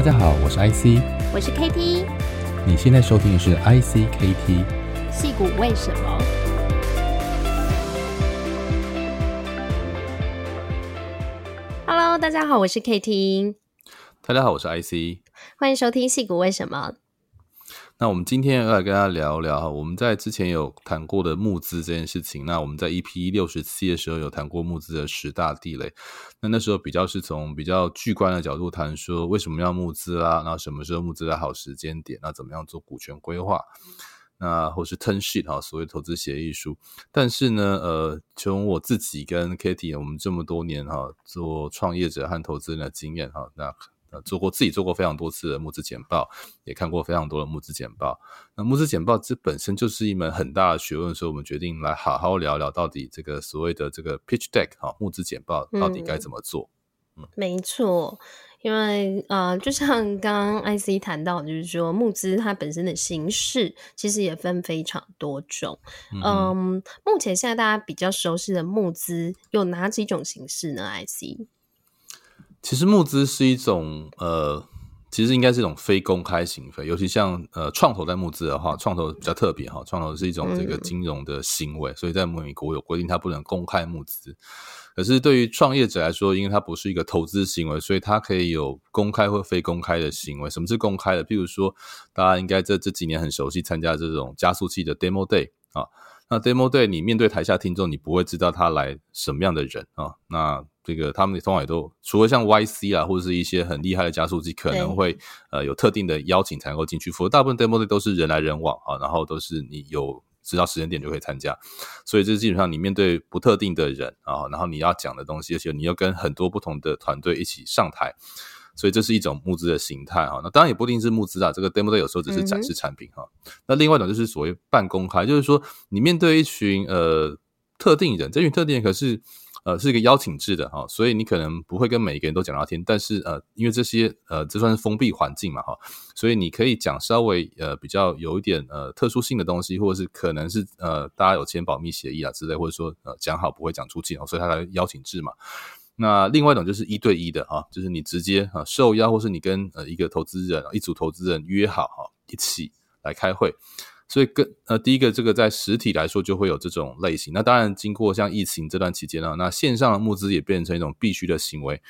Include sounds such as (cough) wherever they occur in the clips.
大家好，我是 IC，我是 KT，你现在收听的是 ICKT，戏骨为什么？Hello，大家好，我是 KT，大家好，我是 IC，欢迎收听戏骨为什么。那我们今天要来跟大家聊聊，我们在之前有谈过的募资这件事情。那我们在 EP 六十七的时候有谈过募资的十大地雷。那那时候比较是从比较巨观的角度谈说，为什么要募资啊？那什么时候募资的好时间点？那怎么样做股权规划？那或是 term sheet 哈，所谓投资协议书。但是呢，呃，从我自己跟 Katie 我们这么多年哈做创业者和投资人的经验哈，那。呃，做过自己做过非常多次的募资简报，也看过非常多的募资简报。那募资简报这本身就是一门很大的学问，所以我们决定来好好聊聊到底这个所谓的这个 pitch deck 哈，募资简报到底该怎么做？嗯，嗯没错，因为呃，就像刚刚 IC 谈到，就是说募资它本身的形式其实也分非常多种。嗯，嗯，目前现在大家比较熟悉的募资有哪几种形式呢？IC？其实募资是一种呃，其实应该是一种非公开行为，尤其像呃创投在募资的话，创投比较特别哈，创投是一种这个金融的行为，嗯、所以在美国有规定它不能公开募资。可是对于创业者来说，因为它不是一个投资行为，所以它可以有公开或非公开的行为。什么是公开的？譬如说，大家应该这这几年很熟悉参加这种加速器的 Demo Day 啊，那 Demo Day 你面对台下听众，你不会知道他来什么样的人啊，那。这个他们通常也都除了像 YC 啊，或者是一些很厉害的加速器，可能会呃有特定的邀请才能够进去。否则大部分 demo day 都是人来人往啊，然后都是你有知道时间点就可以参加。所以这基本上你面对不特定的人啊，然后你要讲的东西，而且你要跟很多不同的团队一起上台，所以这是一种募资的形态哈。那当然也不一定是募资啊，这个 demo day 有时候只是展示产品哈。那另外一种就是所谓半公开，就是说你面对一群呃特定人，这群特定人可是。呃，是一个邀请制的哈，所以你可能不会跟每一个人都讲到天，但是呃，因为这些呃，这算是封闭环境嘛哈，所以你可以讲稍微呃比较有一点呃特殊性的东西，或者是可能是呃大家有签保密协议啊之类，或者说呃讲好不会讲出去哦，所以它才邀请制嘛。那另外一种就是一对一的哈，就是你直接啊受邀，或是你跟呃一个投资人一组投资人约好哈，一起来开会。所以跟呃，第一个这个在实体来说就会有这种类型。那当然，经过像疫情这段期间呢，那线上的募资也变成一种必须的行为。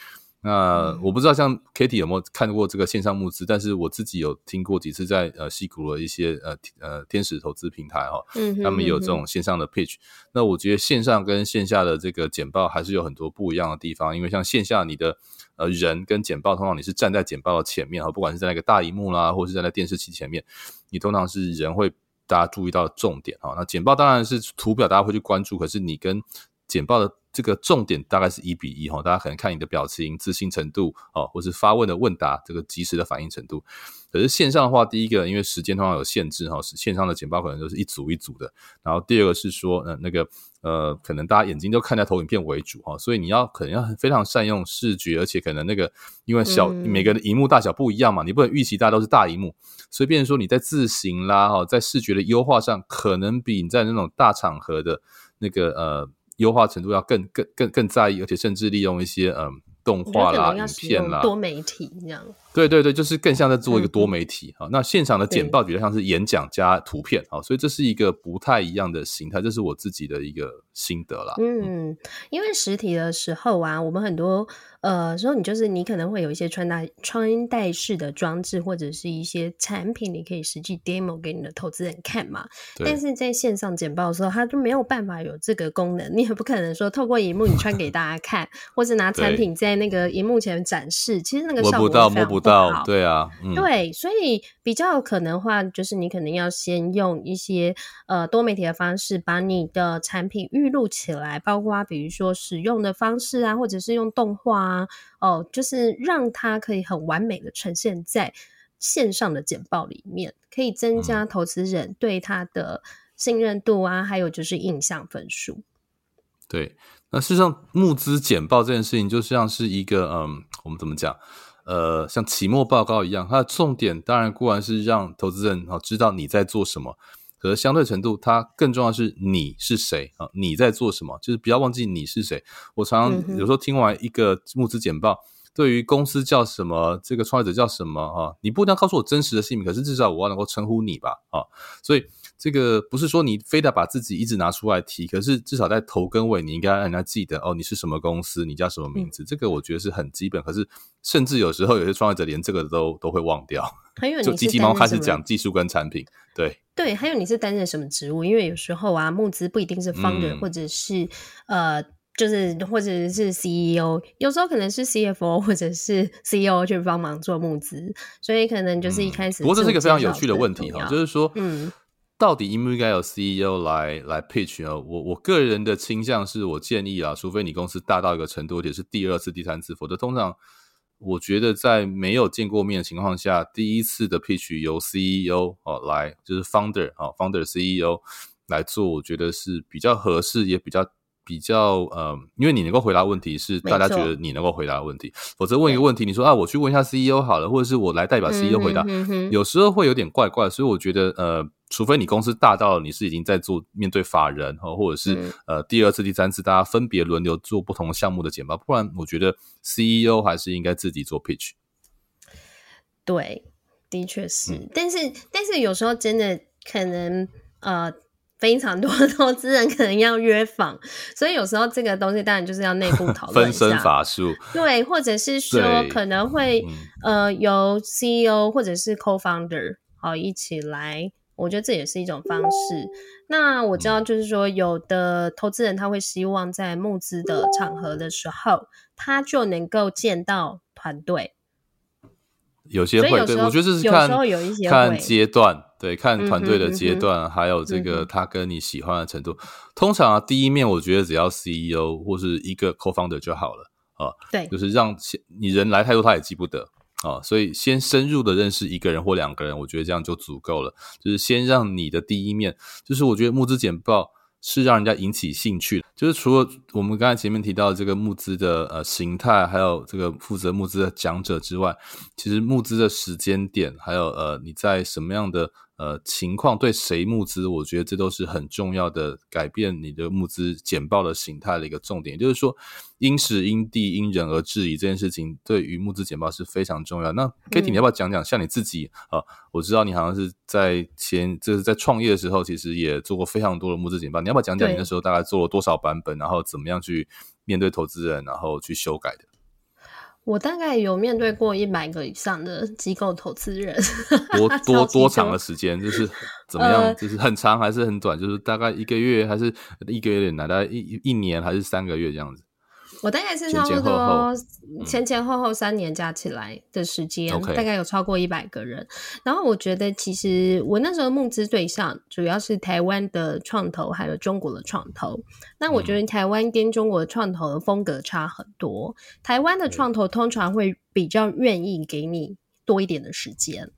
那我不知道像 Katie 有没有看过这个线上募资，但是我自己有听过几次在呃西谷的一些呃呃天使投资平台哈，他们也有这种线上的 pitch。那我觉得线上跟线下的这个简报还是有很多不一样的地方，因为像线下你的呃人跟简报通常你是站在简报的前面哈，不管是在那个大荧幕啦，或者是在那电视机前面，你通常是人会。大家注意到的重点啊，那简报当然是图表，大家会去关注。可是你跟简报的这个重点大概是一比一哈，大家可能看你的表情、自信程度啊，或是发问的问答这个及时的反应程度。可是线上的话，第一个因为时间通常有限制哈，线上的简报可能都是一组一组的。然后第二个是说，呃，那个。呃，可能大家眼睛都看在投影片为主哈，所以你要可能要非常善用视觉，而且可能那个因为小、嗯、每个的荧幕大小不一样嘛，你不能预期大家都是大荧幕，所以变成说你在字型啦哈，在视觉的优化上，可能比你在那种大场合的那个呃优化程度要更更更更在意，而且甚至利用一些嗯。呃动画啦，影片啦，多媒体这样。对对对，就是更像在做一个多媒体。啊、嗯，那现场的简报比较像是演讲加图片。啊，所以这是一个不太一样的形态，这是我自己的一个心得啦。嗯，因为实体的时候啊，我们很多。呃，时候你就是你可能会有一些穿戴穿戴式的装置，或者是一些产品，你可以实际 demo 给你的投资人看嘛。但是在线上简报的时候，它就没有办法有这个功能，你也不可能说透过荧幕你穿给大家看，(laughs) 或者拿产品在那个荧幕前展示，其实那个效果。摸不到，摸不到，对啊，嗯、对，所以比较可能的话，就是你可能要先用一些呃多媒体的方式，把你的产品预录起来，包括比如说使用的方式啊，或者是用动画。啊，哦，就是让它可以很完美的呈现在线上的简报里面，可以增加投资人对它的信任度啊，还有就是印象分数。对，那事实上募资简报这件事情，就像是一个嗯，我们怎么讲？呃，像期末报告一样，它的重点当然固然是让投资人知道你在做什么。可是相对程度，它更重要的是你是谁啊？你在做什么？就是不要忘记你是谁。我常常有时候听完一个募资简报，对于公司叫什么，这个创业者叫什么啊，你不一定要告诉我真实的姓名，可是至少我要能够称呼你吧啊，所以。这个不是说你非得把自己一直拿出来提，可是至少在头跟尾，你应该让人家记得哦，你是什么公司，你叫什么名字，嗯、这个我觉得是很基本。可是甚至有时候有些创业者连这个都都会忘掉。还有，(laughs) 就急急忙忙开始讲技术跟产品，对对。还有你是担任什么职务？因为有时候啊，募资不一定是 founder、嗯、或者是呃，就是或者是 CEO，有时候可能是 CFO 或者是 CEO 去帮忙做募资，所以可能就是一开始、嗯。不过这是一个非常有趣的问题哈，就是说，嗯。到底应不应该有 CEO 来来 pitch 呢？我我个人的倾向是我建议啊，除非你公司大到一个程度，而且是第二次、第三次，否则通常我觉得在没有见过面的情况下，第一次的 pitch 由 CEO 哦来，就是 founder 啊 founder CEO 来做，我觉得是比较合适，也比较。比较呃，因为你能够回答问题是大家觉得你能够回答的问题，否则问一个问题，你说啊，我去问一下 CEO 好了，或者是我来代表 CEO 回答，嗯哼哼，有时候会有点怪怪，所以我觉得呃，除非你公司大到你是已经在做面对法人哈，或者是、嗯、呃第二次、第三次大家分别轮流做不同项目的简报，不然我觉得 CEO 还是应该自己做 pitch。对，的确是，嗯、但是但是有时候真的可能呃。非常多的投资人可能要约访，所以有时候这个东西当然就是要内部讨论 (laughs) 分身乏术。对，或者是说可能会呃由 CEO 或者是 Co-founder 好一起来，我觉得这也是一种方式。那我知道就是说有的投资人他会希望在募资的场合的时候，他就能够见到团队。有些会，对，我觉得这是看看阶段，对，看团队的阶段，嗯哼嗯哼，还有这个他跟你喜欢的程度。嗯、通常啊，第一面我觉得只要 CEO 或是一个 co-founder 就好了啊，对，就是让你人来太多他也记不得啊，所以先深入的认识一个人或两个人，我觉得这样就足够了。就是先让你的第一面，就是我觉得募资简报。是让人家引起兴趣，就是除了我们刚才前面提到这个募资的呃形态，还有这个负责募资的讲者之外，其实募资的时间点，还有呃你在什么样的。呃，情况对谁募资，我觉得这都是很重要的，改变你的募资简报的形态的一个重点。也就是说，因时因地因人而质疑这件事情，对于募资简报是非常重要。那 Kitty，你要不要讲讲，像你自己啊？我知道你好像是在前，就是在创业的时候，其实也做过非常多的募资简报。你要不要讲讲你那时候大概做了多少版本，然后怎么样去面对投资人，然后去修改的？我大概有面对过一百个以上的机构投资人，(laughs) 多多多长的时间？就是怎么样？呃、就是很长还是很短？就是大概一个月还是一个月有点难？大概一一年还是三个月这样子？我大概是差不多前前后后三年加起来的时间，嗯、大概有超过一百个人。然后我觉得，其实我那时候募资对象主要是台湾的创投，还有中国的创投。那我觉得台湾跟中国的创投的风格差很多。台湾的创投通常会比较愿意给你多一点的时间，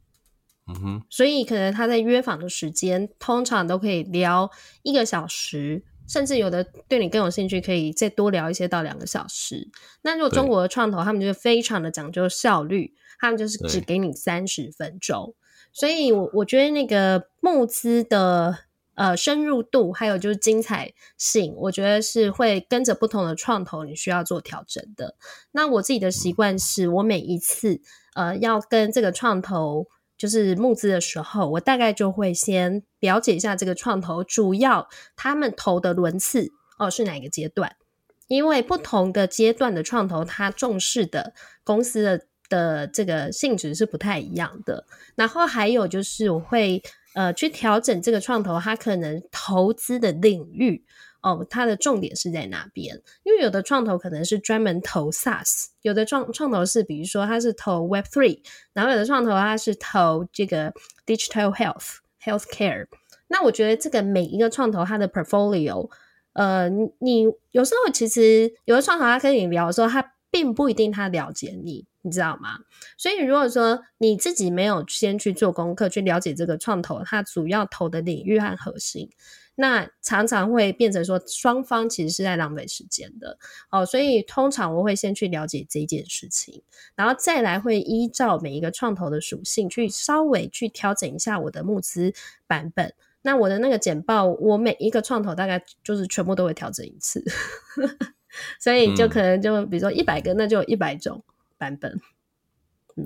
嗯哼，所以可能他在约访的时间通常都可以聊一个小时。甚至有的对你更有兴趣，可以再多聊一些到两个小时。那如果中国的创投，他们就是非常的讲究效率，他们就是只给你三十分钟。所以我我觉得那个募资的呃深入度，还有就是精彩性，我觉得是会跟着不同的创投，你需要做调整的。那我自己的习惯是，我每一次呃要跟这个创投。就是募资的时候，我大概就会先了解一下这个创投主要他们投的轮次哦是哪个阶段，因为不同的阶段的创投，他重视的公司的的这个性质是不太一样的。然后还有就是我会呃去调整这个创投他可能投资的领域。哦，它的重点是在哪边？因为有的创投可能是专门投 SaaS，有的创创投是比如说它是投 Web Three，然后有的创投它是投这个 Digital Health Healthcare。那我觉得这个每一个创投它的 portfolio，呃，你有时候其实有的创投他跟你聊的时候，他并不一定他了解你，你知道吗？所以如果说你自己没有先去做功课，去了解这个创投它主要投的领域和核心。那常常会变成说，双方其实是在浪费时间的哦，所以通常我会先去了解这件事情，然后再来会依照每一个创投的属性去稍微去调整一下我的募资版本。那我的那个简报，我每一个创投大概就是全部都会调整一次，(laughs) 所以就可能就比如说一百个，那就有一百种。版本。嗯，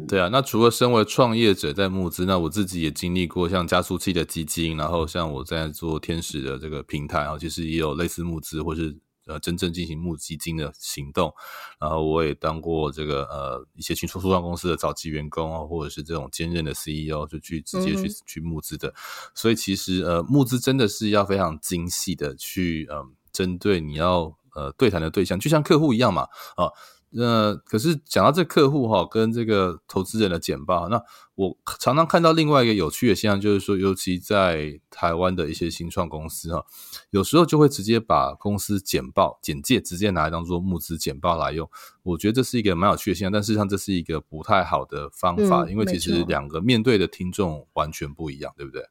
对啊，那除了身为创业者在募资，那我自己也经历过像加速器的基金，然后像我在做天使的这个平台啊，其实也有类似募资或是呃真正进行募基金的行动。然后我也当过这个呃一些新初创公司的早期员工啊，或者是这种兼任的 CEO，就去直接去、嗯、去募资的。所以其实呃募资真的是要非常精细的去嗯、呃、针对你要呃对谈的对象，就像客户一样嘛啊。那可是讲到这客户哈，跟这个投资人的简报，那我常常看到另外一个有趣的现象，就是说，尤其在台湾的一些新创公司哈，有时候就会直接把公司简报简介直接拿来当做募资简报来用。我觉得这是一个蛮有趣的现象，但事实上这是一个不太好的方法，嗯，因为其实两个面对的听众完全不一样，对不对？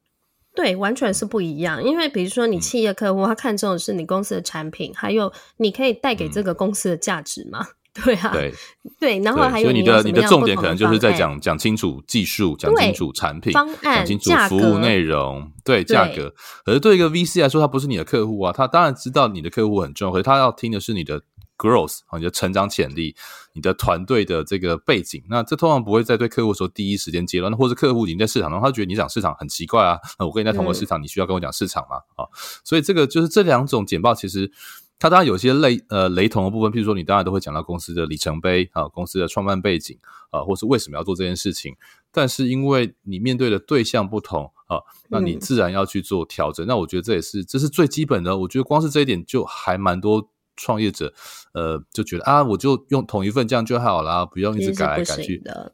对，完全是不一样。因为比如说，你企业客户他看中的是你公司的产品，还有你可以带给这个公司的价值吗？嗯 (laughs) 对啊，对对，然后还有，所以你的你的重点可能就是在讲讲清楚技术，讲清楚产品方案，讲清楚服务内容，对价格。可是对一个 VC 来说，他不是你的客户啊，他当然知道你的客户很重要，可是他要听的是你的 growth 啊，你的成长潜力，你的团队的这个背景。那这通常不会在对客户说第一时间接了，那或者客户已经在市场中，他觉得你讲市场很奇怪啊，那我跟你在同个市场，你需要跟我讲市场吗？啊、嗯，所以这个就是这两种简报其实。它当然有些类呃雷同的部分，譬如说你当然都会讲到公司的里程碑啊，公司的创办背景啊，或是为什么要做这件事情。但是因为你面对的对象不同啊，那你自然要去做调整。嗯、那我觉得这也是这是最基本的。我觉得光是这一点就还蛮多创业者呃就觉得啊，我就用同一份这样就好啦，不用一直改来改去的。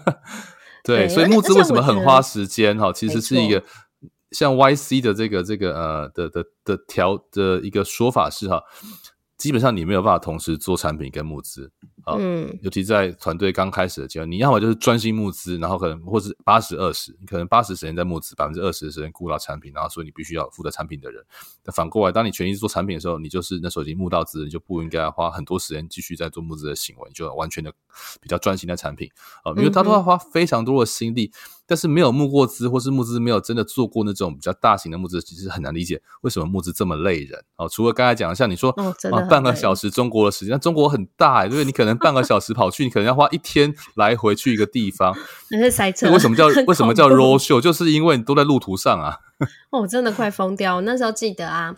(laughs) 对，所以募资为什么很花时间哈？其实是一个。像 YC 的这个这个呃的的的调的一个说法是哈，基本上你没有办法同时做产品跟募资。啊，嗯，尤其在团队刚开始的阶段，你要么就是专心募资，然后可能或是八十二十，你可能八十时间在募资，百分之二十的时间顾到产品，然后所以你必须要负责产品的人。那反过来，当你全力做产品的时候，你就是那时候已经募到资，你就不应该花很多时间继续在做募资的行为，你就完全的比较专心在产品啊，因为他都要花非常多的心力，但是没有募过资或是募资没有真的做过那种比较大型的募资，其实很难理解为什么募资这么累人哦。除了刚才讲的，像你说啊，半个小时中国的时间，那中国很大哎，对不对？你可能。半个小时跑去，你可能要花一天来回去一个地方。(laughs) 那是塞车。为什么叫为什么叫 road show？就是因为你都在路途上啊。(laughs) 哦，我真的快疯掉！我那时候记得啊，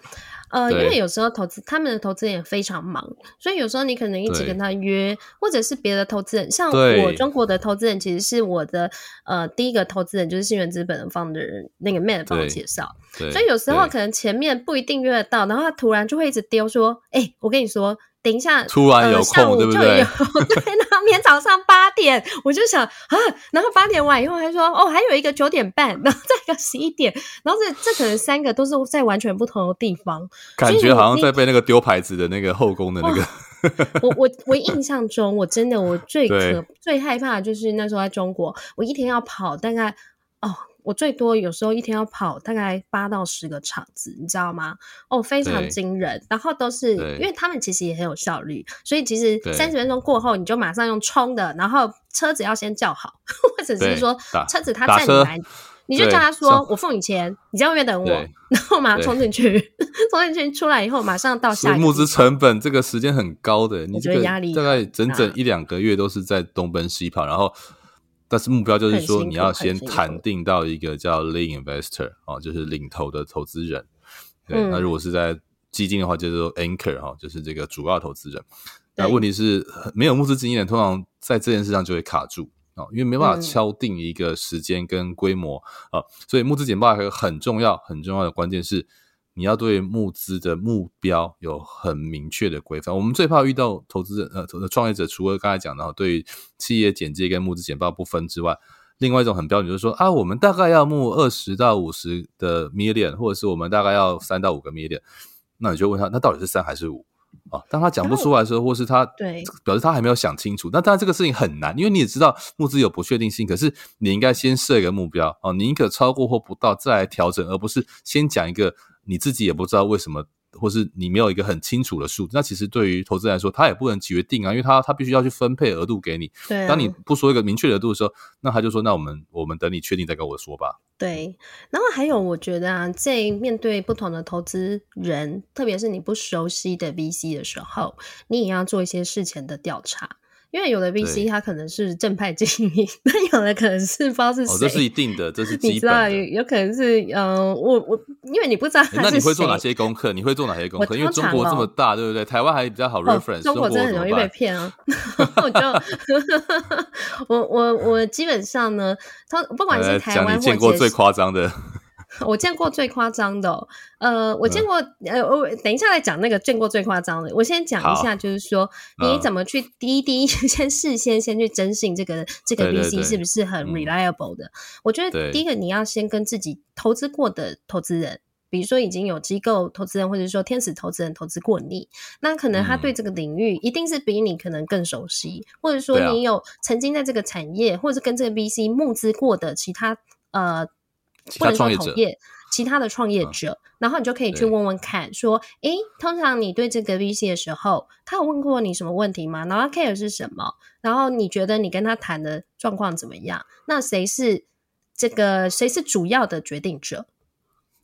呃，因为有时候投资他们的投资人也非常忙，所以有时候你可能一起跟他约，或者是别的投资人。像我中国的投资人，其实是我的呃第一个投资人，就是信源资本方的 founder 那个 man 帮我介绍。所以有时候可能前面不一定约得到，然后他突然就会一直丢说：“哎、欸，我跟你说。”等一下，突然有空，呃、对不对？(laughs) 对，然后明天早上八点，我就想啊，然后八点完以后还说哦，还有一个九点半，然后再一个十一点，然后这这可能三个都是在完全不同的地方，感觉好像在被那个丢牌子的那个后宫的那个。我我我印象中，我真的我最 (laughs) 可最害怕的就是那时候在中国，我一天要跑大概哦。我最多有时候一天要跑大概八到十个场子，你知道吗？哦，非常惊人。然后都是因为他们其实也很有效率，所以其实三十分钟过后你就马上用冲的，然后车子要先叫好，(laughs) 或者是说车子他载你来，你就叫他说我付你钱，你在外面等我，然后马上冲进去，冲进去出来以后马上到下一个。募资成本这个时间很高的，你觉得压力大概整整一两个月都是在东奔西跑，然后。但是目标就是说，你要先谈定到一个叫 lead investor 哦，就是领头的投资人。对，那如果是在基金的话，就是说 anchor 哈，就是这个主要投资人。那问题是，没有募资经验，通常在这件事上就会卡住啊，因为没办法敲定一个时间跟规模啊，所以募资简报还有很重要、很重要的关键是。你要对募资的目标有很明确的规范。我们最怕遇到投资人呃，创业者，除了刚才讲的对于企业简介跟募资简报不分之外，另外一种很标准就是说啊，我们大概要募二十到五十的 million，或者是我们大概要三到五个 million。那你就问他，那到底是三还是五啊？当他讲不出来的时候，或是他对表示他还没有想清楚，那当然这个事情很难，因为你也知道募资有不确定性。可是你应该先设一个目标啊，宁可超过或不到再来调整，而不是先讲一个。你自己也不知道为什么，或是你没有一个很清楚的数字，那其实对于投资人来说，他也不能决定啊，因为他他必须要去分配额度给你。对啊。当你不说一个明确的额度的时候，那他就说：“那我们我们等你确定再跟我说吧。”对。然后还有，我觉得啊，在面对不同的投资人，特别是你不熟悉的 VC 的时候，你也要做一些事前的调查。因为有的 VC 他可能是正派经营，那有的可能是不知道是谁。哦，这是一定的，这是基本的。你知道有有可能是嗯，我我因为你不知道他是谁。那你会做哪些功课？你会做哪些功课？因为中国这么大，对不对？台湾还比较好 reference，哦。中国真的很容易被骗啊！我就 (laughs) 我我我基本上呢，他不管是台湾或者见过最夸张的。(laughs) 我见过最夸张的、哦，呃，我见过，呃，我等一下来讲那个见过最夸张的。我先讲一下，就是说你怎么去第一第一 (laughs) 先事先先去征信这个这个 VC 是不是很 reliable 的？我觉得第一个你要先跟自己投资过的投资人，比如说已经有机构投资人或者说天使投资人投资过你，那可能他对这个领域一定是比你可能更熟悉，或者说你有曾经在这个产业或者是跟这个 VC 募资过的其他呃。不能说同业，其他的创业者，嗯，然后你就可以去问问看，说，诶，通常你对这个 VC 的时候，他有问过你什么问题吗？然后 care 是什么？然后你觉得你跟他谈的状况怎么样？那谁是这个谁是主要的决定者？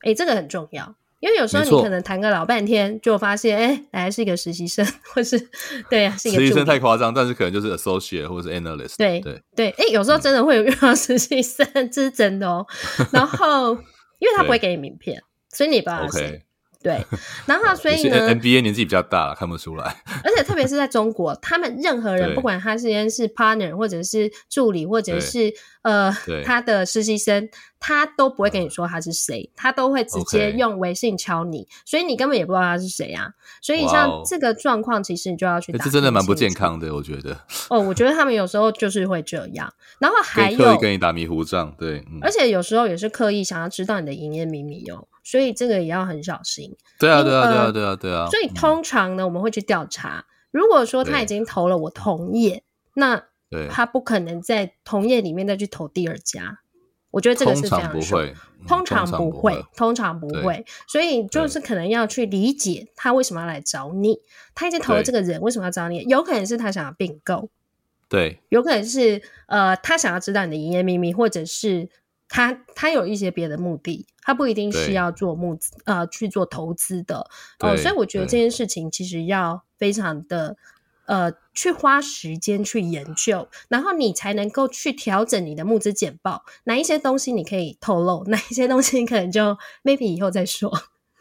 诶，这个很重要。因为有时候你可能谈个老半天，就发现哎，来是一个实习生，或是对呀，是一个实习生太夸张，但是可能就是 associate 或者是 analyst。对对对，哎，有时候真的会有遇到实习生，嗯、(laughs) 这是真的哦。(laughs) 然后，因为他不会给你名片，所以你不知道谁。Okay. 对，(laughs) 然后所以呢，NBA 年纪比较大了，看不出来。而且特别是在中国，他们任何人，不管他现在是 partner 或者是助理，或者是呃他的实习生，他都不会跟你说他是谁，他都会直接用微信敲你，所以你根本也不知道他是谁啊。所以像这个状况，其实你就要去打。这真的蛮不健康的，我觉得。哦，我觉得他们有时候就是会这样，然后还有刻意跟你打迷糊仗，对，而且有时候也是刻意想要知道你的营业秘密哦。所以这个也要很小心。对啊，对啊，对啊，对啊，对啊。所以通常呢，我们会去调查。如果说他已经投了我同业，那他不可能在同业里面再去投第二家。我觉得这个是非常不会，通常不会，通常不会。所以就是可能要去理解他为什么要来找你。他一直投了这个人，为什么要找你？有可能是他想要并购，对，有可能是呃，他想要知道你的营业秘密，或者是。他他有一些别的目的，他不一定是要做募资呃去做投资的哦、呃，所以我觉得这件事情其实要非常的呃去花时间去研究，然后你才能够去调整你的募资简报，哪一些东西你可以透露，哪一些东西你可能就 maybe 以后再说。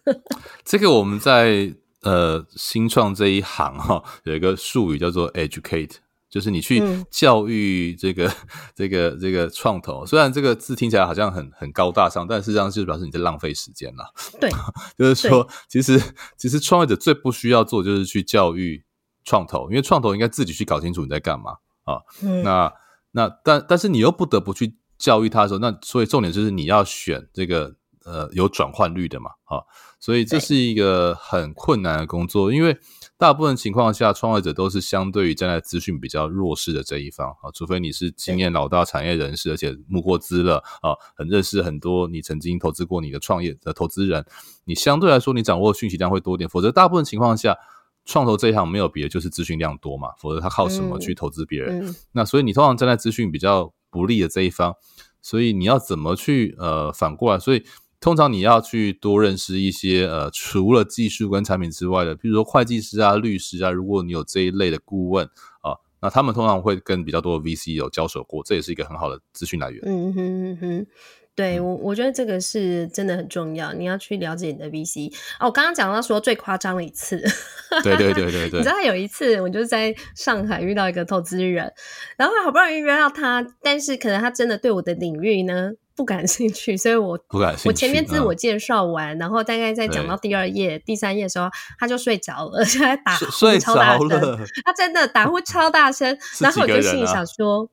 (laughs) 这个我们在呃新创这一行哈、哦，有一个术语叫做 educate。就是你去教育这个、嗯、(laughs) 这个这个创投，虽然这个字听起来好像很很高大上，但实际上就是表示你在浪费时间啦。对，(laughs) 就是说，其实其实创业者最不需要做就是去教育创投，因为创投应该自己去搞清楚你在干嘛啊。嗯、那那但但是你又不得不去教育他的时候，那所以重点就是你要选这个呃有转换率的嘛啊，所以这是一个很困难的工作，因为。大部分情况下，创业者都是相对于站在资讯比较弱势的这一方啊，除非你是经验老大产业人士，而且募过资了啊，很认识很多你曾经投资过你的创业的投资人，你相对来说你掌握的讯息量会多点。否则，大部分情况下，创投这一行没有别的，就是资讯量多嘛。否则，他靠什么去投资别人？嗯嗯、那所以你通常站在资讯比较不利的这一方，所以你要怎么去呃反过来？所以。通常你要去多认识一些呃，除了技术跟产品之外的，比如说会计师啊、律师啊，如果你有这一类的顾问啊，那他们通常会跟比较多的 VC 有交手过，这也是一个很好的资讯来源。嗯哼哼，对我我觉得这个是真的很重要，你要去了解你的 VC。哦，我刚刚讲到说最夸张的一次，对对对对对，(laughs) 你知道有一次我就是在上海遇到一个投资人，然后好不容易约到他，但是可能他真的对我的领域呢。不感兴趣，所以我不感兴趣。我前面自我介绍完，嗯，然后大概在讲到第二页、第三页的时候，他就睡着了，(laughs) 就在打呼超大声。(laughs) 他真的打呼超大声，然后我就心里想说，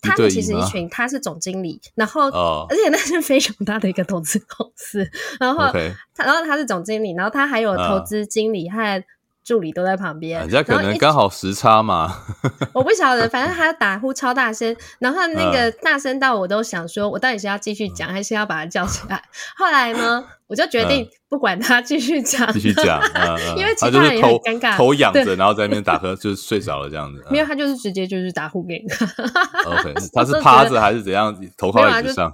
他们其实一群，他是总经理，然后、哦、而且那是非常大的一个投资公司，然后他、okay. 然后他是总经理，然后他还有投资经理和。助理都在旁边，人家可能刚好时差嘛。(laughs) 我不晓得，反正他打呼超大声，然后那个大声到我都想说，我到底是要继续讲，还是要把他叫起来？后来呢，(laughs) 我就决定不管他，继续讲，继续讲，(laughs) 因为其他人也很尴尬，头仰着，然后在那边打瞌，就是睡着了这样子。没有，他就是直接就是打呼给你。OK，他是趴着还是怎样？头靠在椅子上，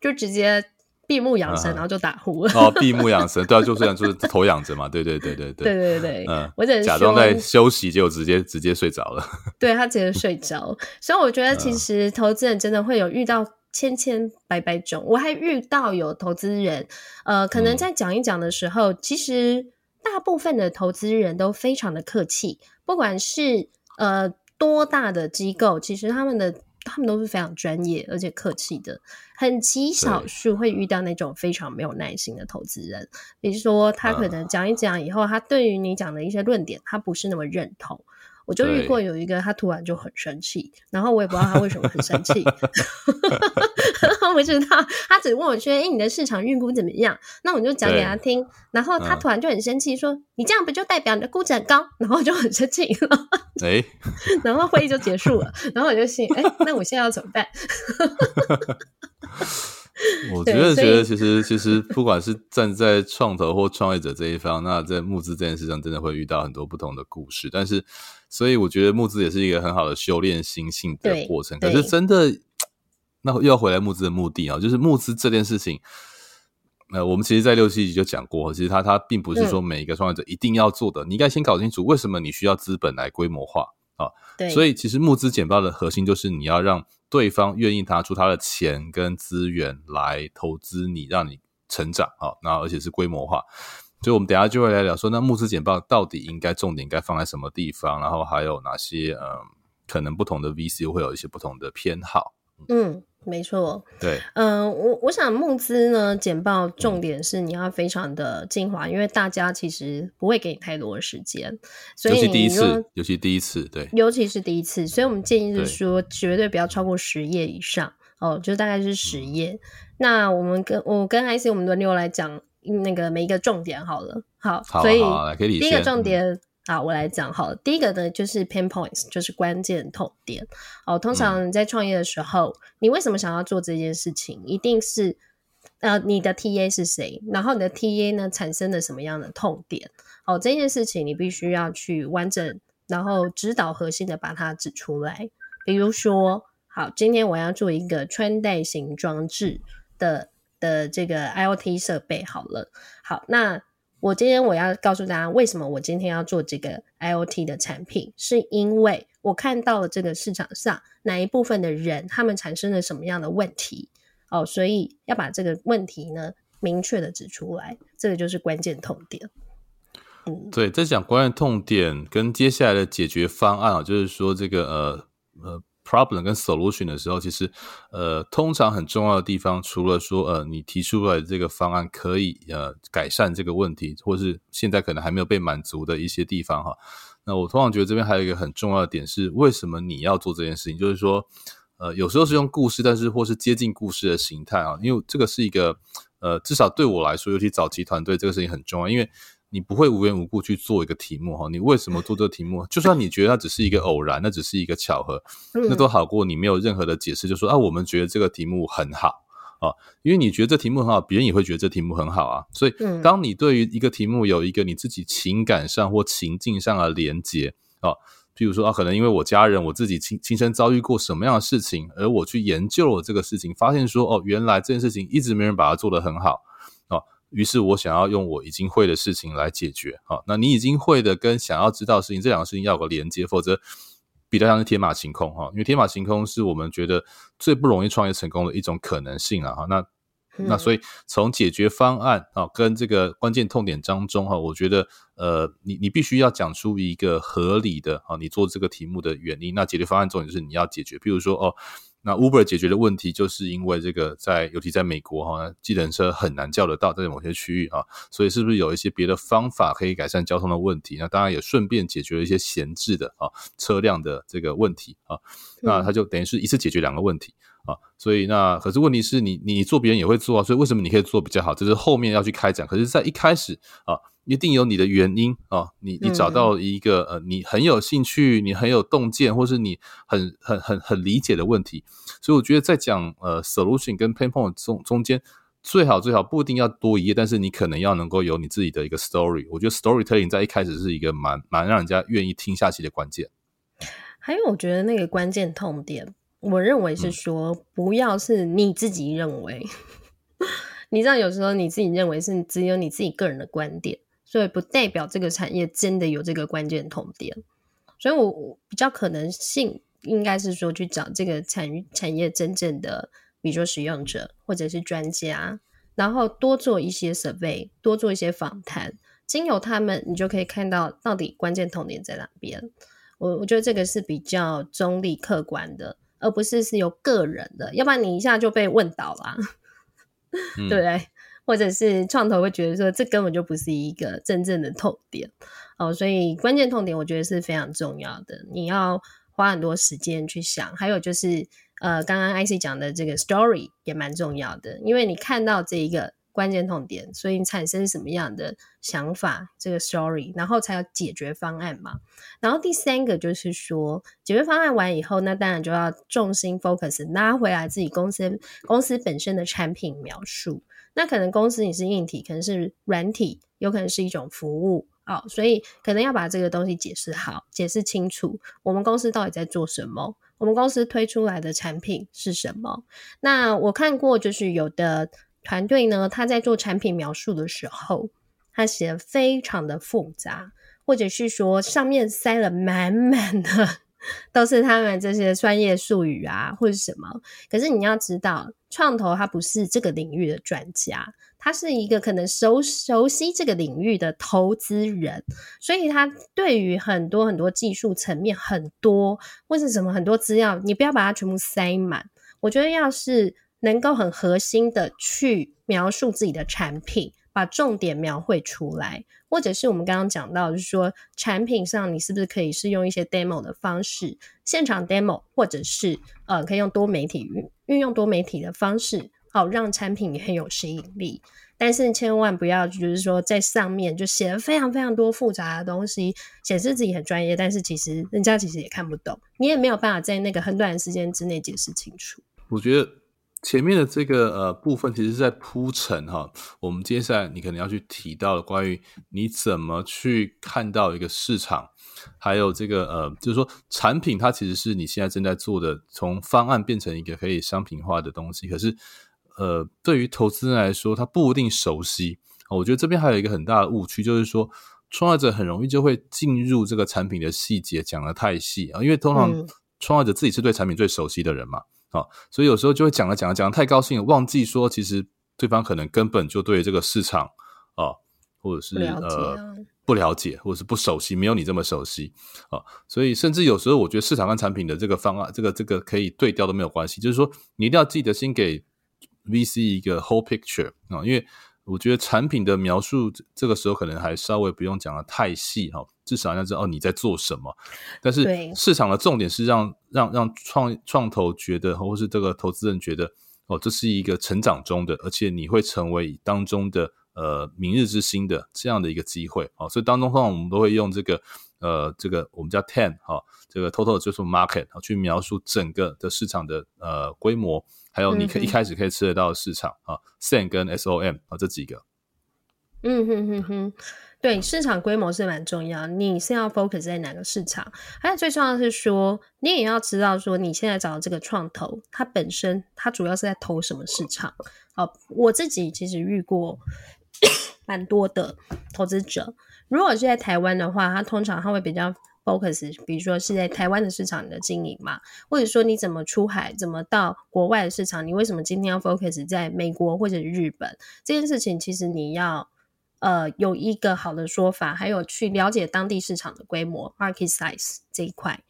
就直接。闭目养神，然后就打呼了。哦，闭目养神，对啊，就这样，就是头仰着嘛，对对对对对对对对，嗯，我只能假装在休息，结果直接直接睡着了。对，他直接睡着，(laughs) 所以我觉得其实投资人真的会有遇到千千百百种，我还遇到有投资人，呃，可能在讲一讲的时候，嗯、其实大部分的投资人都非常的客气，不管是呃多大的机构，其实他们的。他们都是非常专业而且客气的，很极少数会遇到那种非常没有耐心的投资人。比如说，他可能讲一讲以后，他对于你讲的一些论点，他不是那么认同。我就遇过有一个，他突然就很生气，然后我也不知道他为什么很生气，(laughs) 我不知道，他只问我说：“哎、欸，你的市场预估怎么样？”那我就讲给他听，然后他突然就很生气，说：“你这样不就代表你的估值很高？”然后我就很生气了，哎，(laughs) 然后会议就结束了，然后我就心哎、欸，那我现在要怎么办？我觉得，觉得其实其实不管是站在创投或创业者这一方，那在募资这件事上，真的会遇到很多不同的故事，但是。所以我觉得募资也是一个很好的修炼心性的过程。可是真的，那又要回来募资的目的啊，就是募资这件事情。呃，我们其实，在六七集就讲过，其实它它并不是说每一个创业者一定要做的，嗯、你应该先搞清楚为什么你需要资本来规模化啊。对。所以其实募资简报的核心就是你要让对方愿意拿出他的钱跟资源来投资你，让你成长啊，然后而且是规模化。所以，我们等一下就会来聊说，那募资简报到底应该重点该放在什么地方？然后还有哪些嗯，可能不同的 VC 会有一些不同的偏好？嗯，没错。对，嗯、呃，我我想募资呢，简报重点是你要非常的精华，嗯、因为大家其实不会给你太多的时间，所以尤其第一次，尤其第一次，对，尤其是第一次，所以我们建议是说，绝对不要超过十页以上哦，就大概是十页。嗯、那我们跟我跟 IC 我们轮流来讲。那个每一个重点好了，好，好所以第一个重点，嗯、好，我来讲好了。第一个呢，就是 pain points，就是关键痛点。哦，通常你在创业的时候，嗯、你为什么想要做这件事情？一定是呃，你的 TA 是谁？然后你的 TA 呢，产生了什么样的痛点？哦，这件事情你必须要去完整，然后指导核心的把它指出来。比如说，好，今天我要做一个穿戴型装置的。的这个 IoT 设备好了，好，那我今天我要告诉大家，为什么我今天要做这个 IoT 的产品，是因为我看到了这个市场上哪一部分的人，他们产生了什么样的问题，哦，所以要把这个问题呢明确的指出来，这个就是关键痛点。嗯，对，在讲关键痛点跟接下来的解决方案啊，就是说这个呃呃。Problem 跟 solution 的时候，其实呃，通常很重要的地方，除了说呃，你提出来的这个方案可以呃改善这个问题，或是现在可能还没有被满足的一些地方哈。那我通常觉得这边还有一个很重要的点是，为什么你要做这件事情？就是说，呃，有时候是用故事，但是或是接近故事的形态啊，因为这个是一个呃，至少对我来说，尤其早期团队这个事情很重要，因为。你不会无缘无故去做一个题目哈，你为什么做这个题目？就算你觉得它只是一个偶然，那只是一个巧合，(laughs) 那都好过你没有任何的解释，就说啊，我们觉得这个题目很好啊，因为你觉得这题目很好，别人也会觉得这题目很好啊。所以，当你对于一个题目有一个你自己情感上或情境上的连接啊，譬如说啊，可能因为我家人我自己亲亲身遭遇过什么样的事情，而我去研究了这个事情，发现说哦，原来这件事情一直没人把它做得很好。于是我想要用我已经会的事情来解决，好，那你已经会的跟想要知道的事情，这两个事情要有个连接，否则比较像是天马行空哈。因为天马行空是我们觉得最不容易创业成功的一种可能性啊。哈，那那所以从解决方案啊跟这个关键痛点当中哈，我觉得呃，你你必须要讲出一个合理的啊，你做这个题目的原因。那解决方案重点就是你要解决，比如说哦。那 Uber 解决的问题，就是因为这个在，尤其在美国哈，计程车很难叫得到，在某些区域啊，所以是不是有一些别的方法可以改善交通的问题？那当然也顺便解决了一些闲置的啊车辆的这个问题啊，那他就等于是一次解决两个问题啊，所以那可是问题是你你做别人也会做啊，所以为什么你可以做比较好？这是后面要去开展，可是在一开始啊。一定有你的原因啊！你你找到一个、嗯、呃，你很有兴趣，你很有洞见，或是你很很很很理解的问题。所以我觉得在讲呃 solution 跟 pain point 中中间，最好最好不一定要多一页，但是你可能要能够有你自己的一个 story。我觉得 storytelling 在一开始是一个蛮蛮让人家愿意听下去的关键。还有，我觉得那个关键痛点，我认为是说，不要是你自己认为。嗯 (laughs) 你知道，有时候你自己认为是只有你自己个人的观点，所以不代表这个产业真的有这个关键痛点。所以我比较可能性应该是说去找这个产产业真正的，比如说使用者或者是专家，然后多做一些 survey，多做一些访谈，经由他们，你就可以看到到底关键痛点在哪边。我我觉得这个是比较中立客观的，而不是是由个人的，要不然你一下就被问倒了，(laughs) 嗯、对不对？或者是创投会觉得说这根本就不是一个真正的痛点哦，所以关键痛点我觉得是非常重要的，你要花很多时间去想。还有就是呃，刚刚 IC 讲的这个 story 也蛮重要的，因为你看到这一个。关键痛点，所以你产生什么样的想法？这个 story，然后才有解决方案嘛。然后第三个就是说，解决方案完以后，那当然就要重心 focus 拉回来自己公司公司本身的产品描述。那可能公司你是硬体，可能是软体，有可能是一种服务哦，所以可能要把这个东西解释好，解释清楚。我们公司到底在做什么？我们公司推出来的产品是什么？那我看过，就是有的。团队呢，他在做产品描述的时候，他写的非常的复杂，或者是说上面塞了满满的都是他们这些专业术语啊，或者什么。可是你要知道，创投他不是这个领域的专家，他是一个可能熟熟悉这个领域的投资人，所以他对于很多很多技术层面很多，或是什么很多资料，你不要把它全部塞满。我觉得要是。能够很核心的去描述自己的产品，把重点描绘出来，或者是我们刚刚讲到，就是说产品上你是不是可以是用一些 demo 的方式，现场 demo，或者是呃可以用多媒体运运用多媒体的方式，好让产品也很有吸引力。但是千万不要就是说在上面就写了非常非常多复杂的东西，显示自己很专业，但是其实人家其实也看不懂，你也没有办法在那个很短的时间之内解释清楚。我觉得。前面的这个呃部分，其实是在铺陈哈。我们接下来你可能要去提到的关于你怎么去看到一个市场，还有这个呃，就是说产品它其实是你现在正在做的，从方案变成一个可以商品化的东西。可是呃，对于投资人来说，他不一定熟悉。我觉得这边还有一个很大的误区，就是说创业者很容易就会进入这个产品的细节，讲得太细啊，因为通常创业者自己是对产品最熟悉的人嘛。好，所以有时候就会讲了讲了讲了太高兴，忘记说其实对方可能根本就对这个市场啊，或者是呃不了解，或者是不熟悉，没有你这么熟悉啊。所以甚至有时候我觉得市场跟产品的这个方案，这个这个可以对调都没有关系。就是说你一定要记得先给 VC 一个 whole picture 啊，因为。我觉得产品的描述这个时候可能还稍微不用讲的太细哈，至少要知道哦你在做什么。但是市场的重点是让让让创创投觉得，或是这个投资人觉得哦，这是一个成长中的，而且你会成为当中的呃明日之星的这样的一个机会啊。所以当中通常我们都会用这个呃这个我们叫 ten 哈，这个 Total Addressable Market 去描述整个的市场的呃规模。还有，你可以一开始可以吃得到的市场啊，SAN 跟 SOM 啊这几个。嗯哼哼哼，对，市场规模是蛮重要。你是要 focus 在哪个市场？还有最重要的是说，你也要知道说，你现在找的这个创投，它本身它主要是在投什么市场？好，我自己其实遇过 (coughs) 蛮多的投资者。如果是在台湾的话，它通常它会比较。focus，比如说是在台湾的市场的经营嘛，或者说你怎么出海，怎么到国外的市场？你为什么今天要 focus 在美国或者日本？这件事情其实你要呃有一个好的说法，还有去了解当地市场的规模 （market size） 这一块。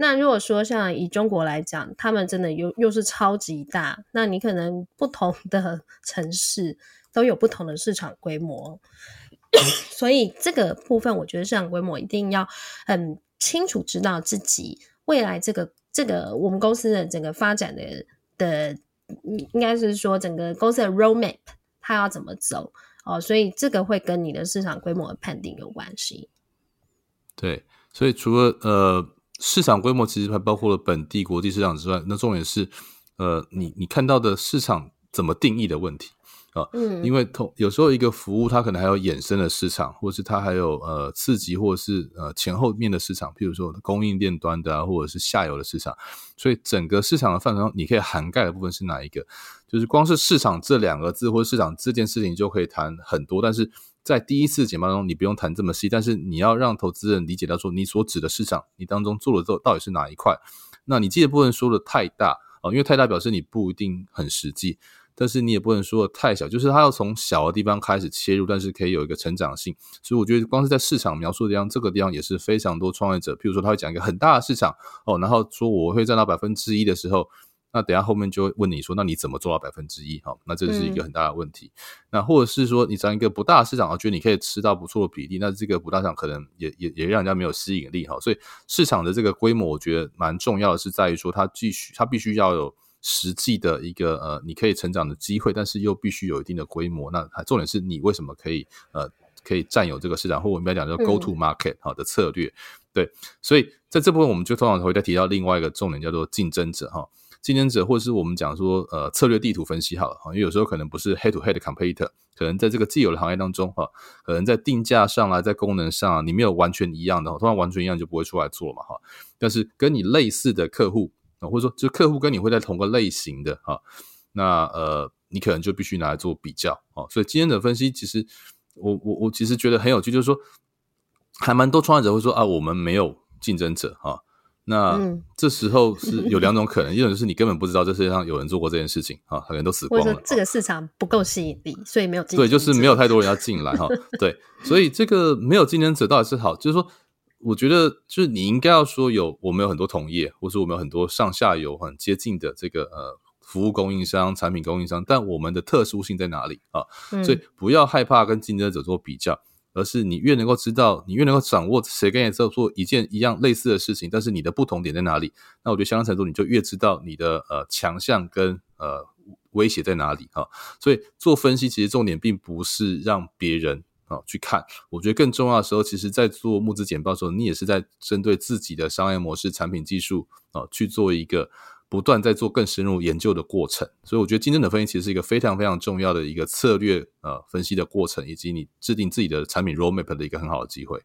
那如果说像以中国来讲，他们真的又又是超级大，那你可能不同的 (laughs) 城市都有不同的市场规模。所以这个部分，我觉得市场规模一定要很清楚知道自己未来这个这个我们公司的整个发展的的，应该是说整个公司的 roadmap 它要怎么走哦。所以这个会跟你的市场规模的判定有关系。对，所以除了呃市场规模，其实还包括了本地、国际市场之外，那重点是呃你你看到的市场怎么定义的问题。啊，嗯，因为同有时候一个服务它可能还有衍生的市场，或是它还有呃刺激，或者是呃前后面的市场，譬如说供应链端的啊，或者是下游的市场，所以整个市场的范畴你可以涵盖的部分是哪一个？就是光是市场这两个字或者市场这件事情就可以谈很多，但是在第一次简报中你不用谈这么细，但是你要让投资人理解到说你所指的市场，你当中做的到到底是哪一块？那你记得不能说的太大啊，因为太大表示你不一定很实际。但是你也不能说的太小，就是它要从小的地方开始切入，但是可以有一个成长性。所以我觉得光是在市场描述的地方，这个地方也是非常多创业者，譬如说他会讲一个很大的市场哦，然后说我会占到百分之一的时候，那等下后面就会问你说，那你怎么做到百分之一？好，那这是一个很大的问题。嗯、那或者是说你讲一个不大的市场，我觉得你可以吃到不错的比例，那这个不大市场可能也也也让人家没有吸引力哈。所以市场的这个规模，我觉得蛮重要的是在于说它继续，它必须要有。实际的一个呃，你可以成长的机会，但是又必须有一定的规模。那重点是你为什么可以呃，可以占有这个市场，或我们要讲叫 go to market 好的策略。嗯、对，所以在这部分我们就通常会再提到另外一个重点，叫做竞争者哈，竞争者，或者是我们讲说呃策略地图分析好了哈，因为有时候可能不是 head to head competitor，可能在这个既有的行业当中哈，可能在定价上啊，在功能上啊，你没有完全一样的，通常完全一样就不会出来做嘛哈。但是跟你类似的客户。啊，或者说，就客户跟你会在同个类型的哈，那呃，你可能就必须拿来做比较啊。所以今天的分析，其实我我我其实觉得很有趣，就是说，还蛮多创业者会说啊，我们没有竞争者哈。那这时候 (laughs) 是有两种可能，一种就是你根本不知道这世界上有人做过这件事情啊，可能都死光了。这个市场不够吸引力，所以没有竞争者。对，就是没有太多人要进来哈。对，所以这个没有竞争者到底是好，就是说。我觉得就是你应该要说有，我们有很多同业，或是我们有很多上下游很接近的这个呃服务供应商、产品供应商，但我们的特殊性在哪里啊？嗯、所以不要害怕跟竞争者做比较，而是你越能够知道，你越能够掌握谁跟你在做一件一样类似的事情，但是你的不同点在哪里？那我觉得相当程度你就越知道你的呃强项跟呃威胁在哪里啊。所以做分析其实重点并不是让别人。啊，去看，我觉得更重要的时候，其实，在做募资简报的时候，你也是在针对自己的商业模式、产品技术啊，去做一个不断在做更深入研究的过程。所以，我觉得竞争者分析其实是一个非常非常重要的一个策略呃分析的过程，以及你制定自己的产品 roadmap 的一个很好的机会。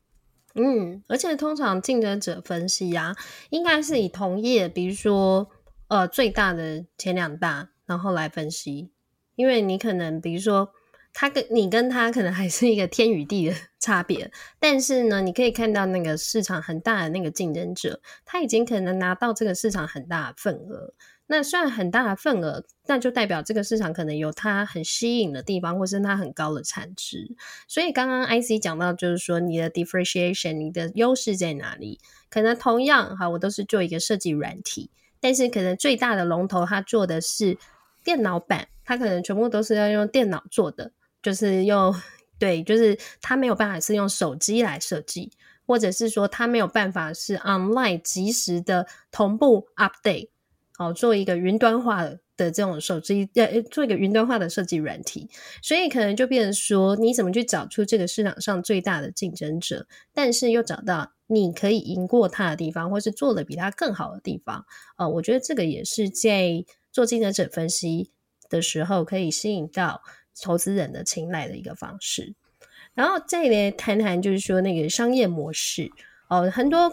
嗯，而且通常竞争者分析啊，应该是以同业，比如说呃最大的前两大，然后来分析，因为你可能比如说。他跟你跟他可能还是一个天与地的 (laughs) 差别，但是呢，你可以看到那个市场很大的那个竞争者，他已经可能拿到这个市场很大的份额。那虽然很大的份额，那就代表这个市场可能有它很吸引的地方，或是它很高的产值。所以刚刚 IC 讲到，就是说你的 differentiation，你的优势在哪里？可能同样哈，我都是做一个设计软体，但是可能最大的龙头，他做的是电脑版，他可能全部都是要用电脑做的。就是用对，就是他没有办法是用手机来设计，或者是说他没有办法是 online 即时的同步 update，好，做一个云端化的这种手机，呃，做一个云端化的设计软体，所以可能就变成说，你怎么去找出这个市场上最大的竞争者，但是又找到你可以赢过他的地方，或是做的比他更好的地方，呃，我觉得这个也是在做竞争者分析的时候可以吸引到。投资人的青睐的一个方式，然后再来谈谈，就是说那个商业模式哦，很多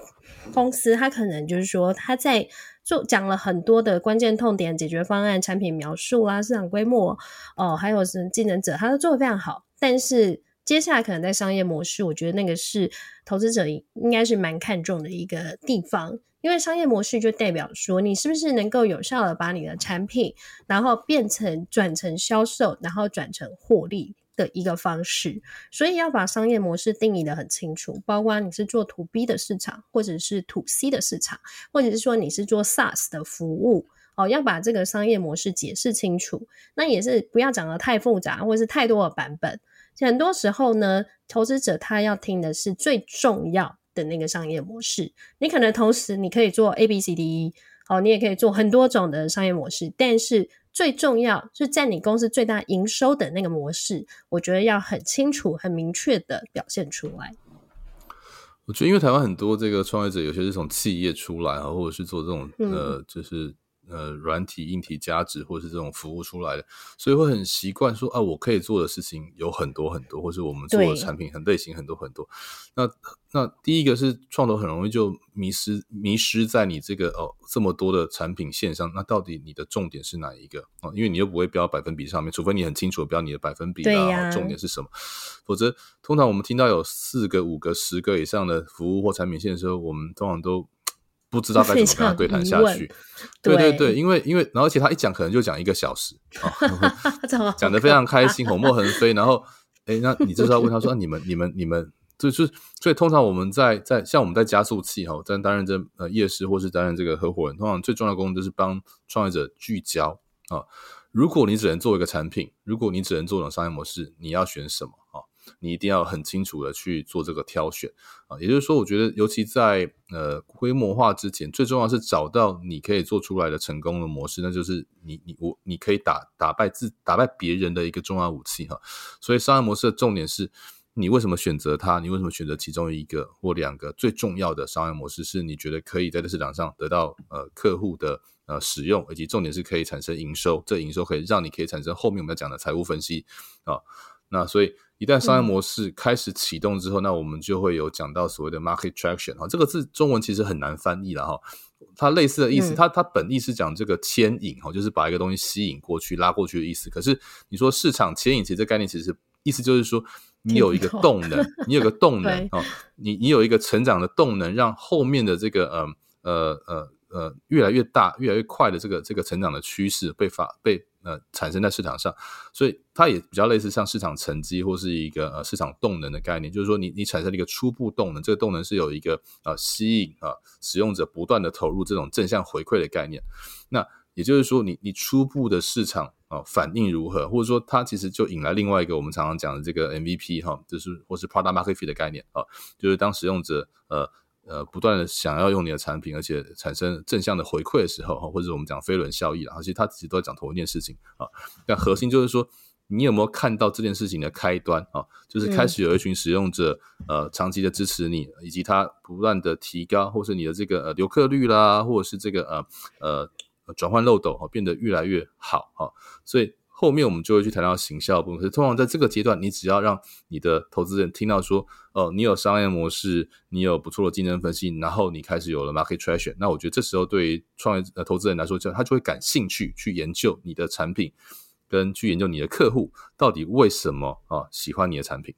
公司它可能就是说他在做讲了很多的关键痛点、解决方案、产品描述啦、市场规模哦，还有是竞争者，他都做的非常好，但是接下来可能在商业模式，我觉得那个是投资者应该是蛮看重的一个地方。因为商业模式就代表说，你是不是能够有效的把你的产品，然后变成转成销售，然后转成获利的一个方式。所以要把商业模式定义的很清楚，包括你是做 To B 的市场，或者是 To C 的市场，或者是说你是做 SaaS 的服务，哦，要把这个商业模式解释清楚。那也是不要讲得太复杂，或者是太多的版本。很多时候呢，投资者他要听的是最重要的那个商业模式，你可能同时你可以做 A B C D E，好，你也可以做很多种的商业模式，但是最重要是在你公司最大营收的那个模式，我觉得要很清楚、很明确的表现出来。我觉得，因为台湾很多这个创业者，有些是从企业出来啊，或者是做这种、嗯、呃，就是呃软体、硬体价值或是这种服务出来的，所以会很习惯说啊，我可以做的事情有很多很多，或是我们做的产品很类型很多很多。那那第一个是创投很容易就迷失迷失在你这个哦这么多的产品线上，那到底你的重点是哪一个啊？因为你又不会标百分比上面，除非你很清楚标你的百分比啊，重点是什么，否则通常我们听到有四个、五个、十个以上的服务或产品线的时候，我们通常都。不知道该 (laughs) 怎么跟他对谈下去，对对对，因为因为，然后而且他一讲可能就讲一个小时啊，(laughs) (laughs) 讲的非常开心，口沫横飞，然后，哎，那你就是要问他说，啊、你们你们你们，就是所以通常我们在在像我们在加速器哈，在担任这呃夜市或是担任这个合伙人，通常最重要的功能就是帮创业者聚焦啊。如果你只能做一个产品，如果你只能做一种商业模式，你要选什么啊？你一定要很清楚的去做这个挑选啊，也就是说，我觉得尤其在呃规模化之前，最重要是找到你可以做出来的成功的模式，那就是你你我你可以打打败自打败别人的一个重要武器哈。所以商业模式的重点是你为什么选择它，你为什么选择其中一个或两个最重要的商业模式，是你觉得可以在这市场上得到呃客户的呃使用，以及重点是可以产生营收，这营收可以让你可以产生后面我们要讲的财务分析啊。那所以。一旦商业模式开始启动之后，嗯、那我们就会有讲到所谓的 market traction 哈，这个字中文其实很难翻译了哈。它类似的意思，嗯、它它本意是讲这个牵引哈，就是把一个东西吸引过去、拉过去的意思。可是你说市场牵引，其实这概念其实意思就是说，你有一个动能，你有个 (laughs) 动能啊，你你有一个成长的动能，让后面的这个呃呃呃呃越来越大、越来越快的这个这个成长的趋势被发被。呃，产生在市场上，所以它也比较类似像市场沉积或是一个呃市场动能的概念，就是说你你产生了一个初步动能，这个动能是有一个呃吸引啊、使用者不断的投入这种正向回馈的概念。那也就是说你，你初步的市场啊、反应如何，或者说它其实就引来另外一个我们常常讲的这个 MVP 哈、就是或是 Product Market Fit 的概念啊、就是当使用者呃。呃，不断的想要用你的产品，而且产生正向的回馈的时候，或者我们讲飞轮效应啊，其实他自己都在讲同一件事情啊。那核心就是说，你有没有看到这件事情的开端啊？就是开始有一群使用者，呃，长期的支持你，以及他不断的提高，或是你的这个呃留客率啦，或者是这个呃呃转换漏斗变得越来越好啊，所以。后面我们就会去谈到行销部分。可是通常在这个阶段，你只要让你的投资人听到说，哦，你有商业模式，你有不错的竞争分析，然后你开始有了 market traction，那我觉得这时候对于创业呃投资人来说，就他就会感兴趣去研究你的产品，跟去研究你的客户到底为什么啊喜欢你的产品。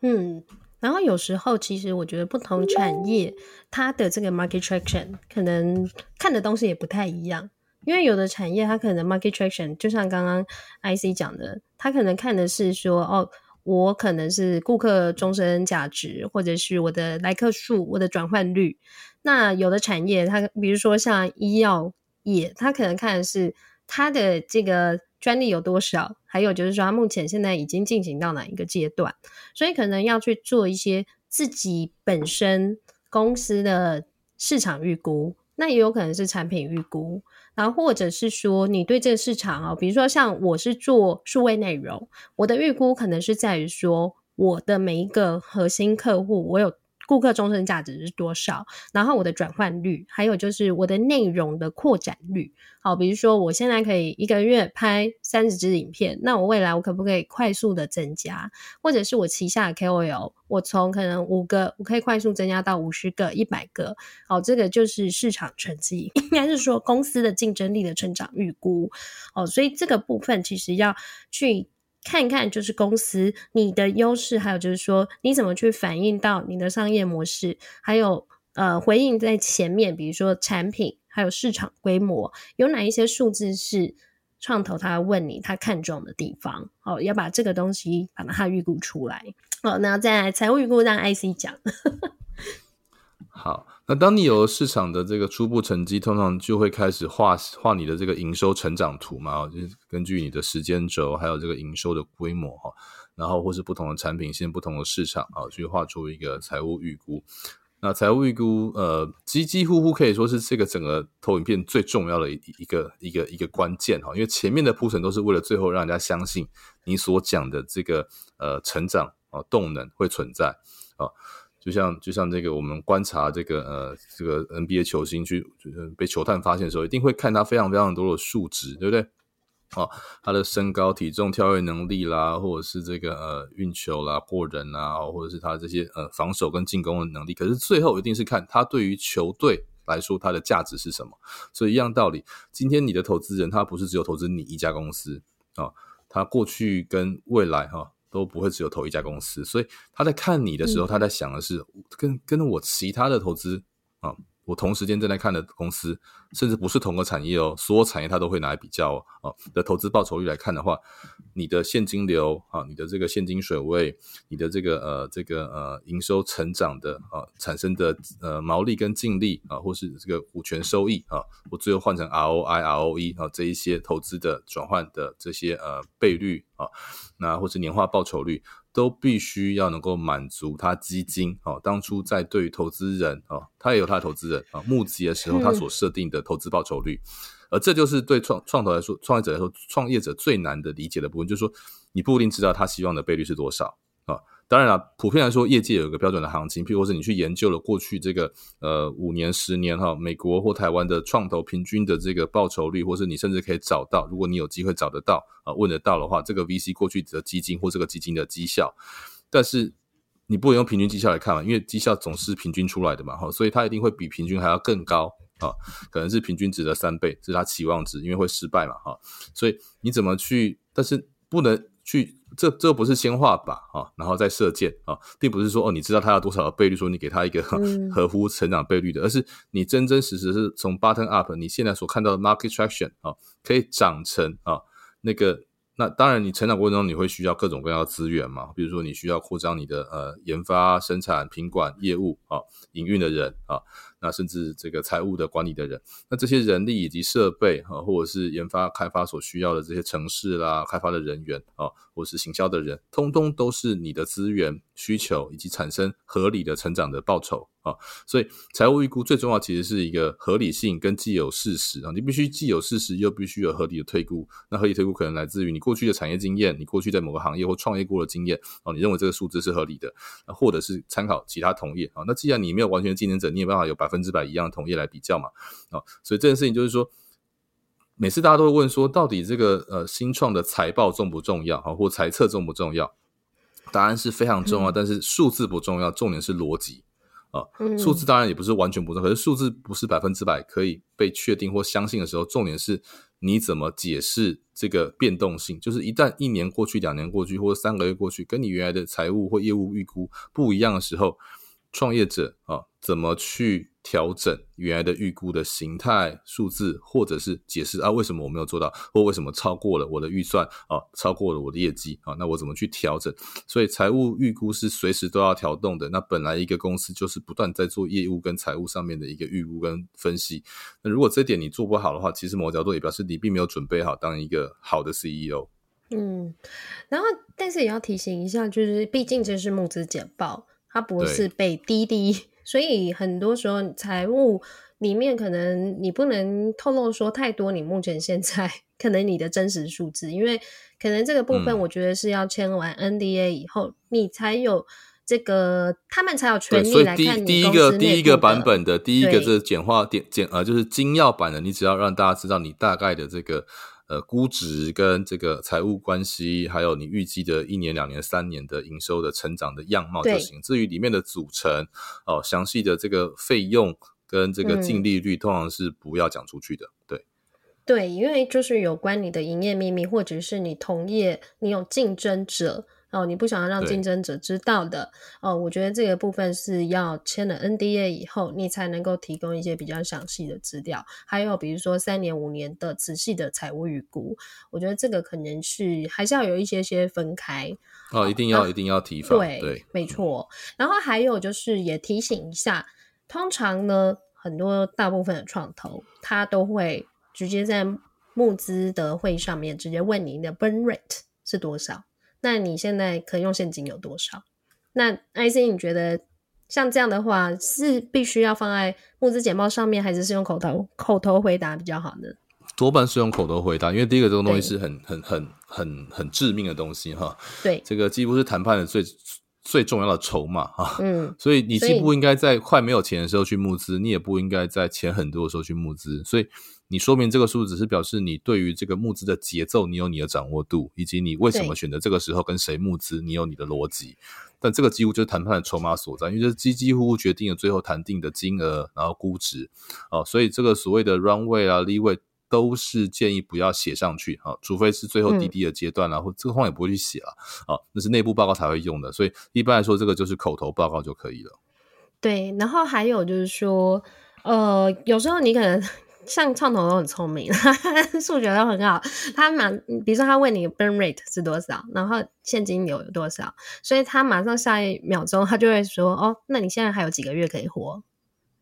嗯，然后有时候其实我觉得不同产业它的这个 market traction 可能看的东西也不太一样。因为有的产业，它可能 market traction，就像刚刚 IC 讲的，它可能看的是说，哦，我可能是顾客终身价值，或者是我的来客数、我的转换率。那有的产业，它比如说像医药业，它可能看的是它的这个专利有多少，还有就是说它目前现在已经进行到哪一个阶段，所以可能要去做一些自己本身公司的市场预估，那也有可能是产品预估。然后，或者是说，你对这个市场啊，比如说像我是做数位内容，我的预估可能是在于说，我的每一个核心客户，我有。顾客终身价值是多少？然后我的转换率，还有就是我的内容的扩展率。好，比如说我现在可以一个月拍三十支影片，那我未来我可不可以快速的增加？或者是我旗下的 KOL，我从可能五个，我可以快速增加到五十个、一百个。好，这个就是市场成绩，应该是说公司的竞争力的成长预估。哦，所以这个部分其实要去。看一看，就是公司你的优势，还有就是说你怎么去反映到你的商业模式，还有呃回应在前面，比如说产品还有市场规模，有哪一些数字是创投他问你他看中的地方，好，要把这个东西把它预估出来。好，那再来财务预估让 IC 讲。好。那当你有了市场的这个初步成绩，通常就会开始画画你的这个营收成长图嘛，就是根据你的时间轴，还有这个营收的规模哈，然后或是不同的产品线、不同的市场啊，去画出一个财务预估。那财务预估，呃，几几乎乎可以说是这个整个投影片最重要的一一个一个一个关键哈，因为前面的铺陈都是为了最后让人家相信你所讲的这个呃成长啊动能会存在啊。就像就像这个我们观察这个呃这个 NBA 球星去被球探发现的时候，一定会看他非常非常多的数值，对不对？哦，他的身高、体重、跳跃能力啦，或者是这个呃运球啦、过人啊，或者是他这些呃防守跟进攻的能力。可是最后一定是看他对于球队来说他的价值是什么。所以一样道理，今天你的投资人他不是只有投资你一家公司啊，他过去跟未来哈，都不会只有投一家公司。所以他在看你的时候，他在想的是跟跟我其他的投资啊。哦我同时间正在看的公司，甚至不是同个产业哦，所有产业它都会拿来比较哦。哦的投资报酬率来看的话，你的现金流啊，你的这个现金水位，你的这个呃这个呃营收成长的啊产生的呃毛利跟净利啊，或是这个股权收益啊，我最后换成 ROI、ROE 啊这一些投资的转换的这些呃倍率啊，那或是年化报酬率。都必须要能够满足他基金哦，当初在对于投资人哦，他也有他的投资人啊，募集的时候他所设定的投资报酬率，而这就是对创创投来说，创业者来说，创业者最难的理解的部分，就是说你不一定知道他希望的倍率是多少啊。当然了，普遍来说，业界有一个标准的行情，譬如说是你去研究了过去这个呃五年、十年哈，美国或台湾的创投平均的这个报酬率，或是你甚至可以找到，如果你有机会找得到啊，问得到的话，这个 VC 过去的基金或这个基金的绩效，但是你不能用平均绩效来看嘛，因为绩效总是平均出来的嘛，哈，所以它一定会比平均还要更高啊，可能是平均值的三倍，这是它期望值，因为会失败嘛，哈，所以你怎么去？但是不能。去，这这不是先画靶啊，然后再射箭啊，并不是说哦，你知道他要多少的倍率，说你给他一个 (laughs) 合乎成长倍率的，而是你真真实实是从 bottom up，你现在所看到的 market traction 啊，可以长成啊那个，那当然你成长过程中你会需要各种各样的资源嘛，比如说你需要扩张你的呃研发、生产、品管业务啊，营运的人啊。那甚至这个财务的管理的人，那这些人力以及设备啊，或者是研发开发所需要的这些城市啦，开发的人员啊，或是行销的人，通通都是你的资源需求以及产生合理的成长的报酬啊。所以财务预估最重要其实是一个合理性跟既有事实啊，你必须既有事实又必须有合理的推估。那合理推估可能来自于你过去的产业经验，你过去在某个行业或创业过的经验啊，你认为这个数字是合理的，或者是参考其他同业啊。那既然你没有完全竞争者，你也没办法有百。百分之百一样的同业来比较嘛，啊，所以这件事情就是说，每次大家都会问说，到底这个呃新创的财报重不重要啊，或财测重不重要？答案是非常重要，嗯、但是数字不重要，重点是逻辑啊。数字当然也不是完全不重要，可是数字不是百分之百可以被确定或相信的时候，重点是你怎么解释这个变动性？就是一旦一年过去、两年过去，或者三个月过去，跟你原来的财务或业务预估不一样的时候，创业者啊，怎么去调整原来的预估的形态、数字，或者是解释啊，为什么我没有做到，或为什么超过了我的预算啊，超过了我的业绩啊？那我怎么去调整？所以财务预估是随时都要调动的。那本来一个公司就是不断在做业务跟财务上面的一个预估跟分析。那如果这点你做不好的话，其实某角度也表示你并没有准备好当一个好的 CEO。嗯，然后但是也要提醒一下，就是毕竟这是募资简报，它不是被滴滴。所以很多时候，财务里面可能你不能透露说太多，你目前现在 (laughs) 可能你的真实数字，因为可能这个部分，我觉得是要签完 NDA 以后，嗯、你才有这个，他们才有权利来看你第一个第一个版本的第一个这简化点简呃，就是精要版的，你只要让大家知道你大概的这个。呃，估值跟这个财务关系，还有你预计的一年、两年、三年的营收的成长的样貌就行。至于里面的组成哦，详细的这个费用跟这个净利率，通常是不要讲出去的。对、嗯，对，因为就是有关你的营业秘密，或者是你同业你有竞争者。哦，你不想要让竞争者知道的哦，我觉得这个部分是要签了 NDA 以后，你才能够提供一些比较详细的资料，还有比如说三年、五年的仔细的财务预估，我觉得这个可能是还是要有一些些分开哦，一定要、啊、一定要提防，对，对没错。然后还有就是也提醒一下，通常呢，很多大部分的创投他都会直接在募资的会上面直接问你的 burn rate 是多少。那你现在可用现金有多少？那 IC 你觉得像这样的话，是必须要放在募资简报上面，还是是用口头口头回答比较好呢？多半是用口头回答，因为第一个这个东西是很很很很很致命的东西哈。对，这个几乎是谈判的最最重要的筹码啊。嗯，所以你既不应该在快没有钱的时候去募资，你也不应该在钱很多的时候去募资。所以你说明这个数字，只是表示你对于这个募资的节奏，你有你的掌握度，以及你为什么选择这个时候跟谁募资，你有你的逻辑。但这个几乎就是谈判的筹码所在，因为这几几乎乎决定了最后谈定的金额，然后估值。哦，所以这个所谓的 runway 啊，leeway。都是建议不要写上去啊，除非是最后滴滴的阶段啦，嗯、或这个话也不会去写了啊，那是内部报告才会用的，所以一般来说，这个就是口头报告就可以了。对，然后还有就是说，呃，有时候你可能像创投都很聪明，数学都很好，他马，比如说他问你 burn rate 是多少，然后现金流有多少，所以他马上下一秒钟他就会说，哦，那你现在还有几个月可以活？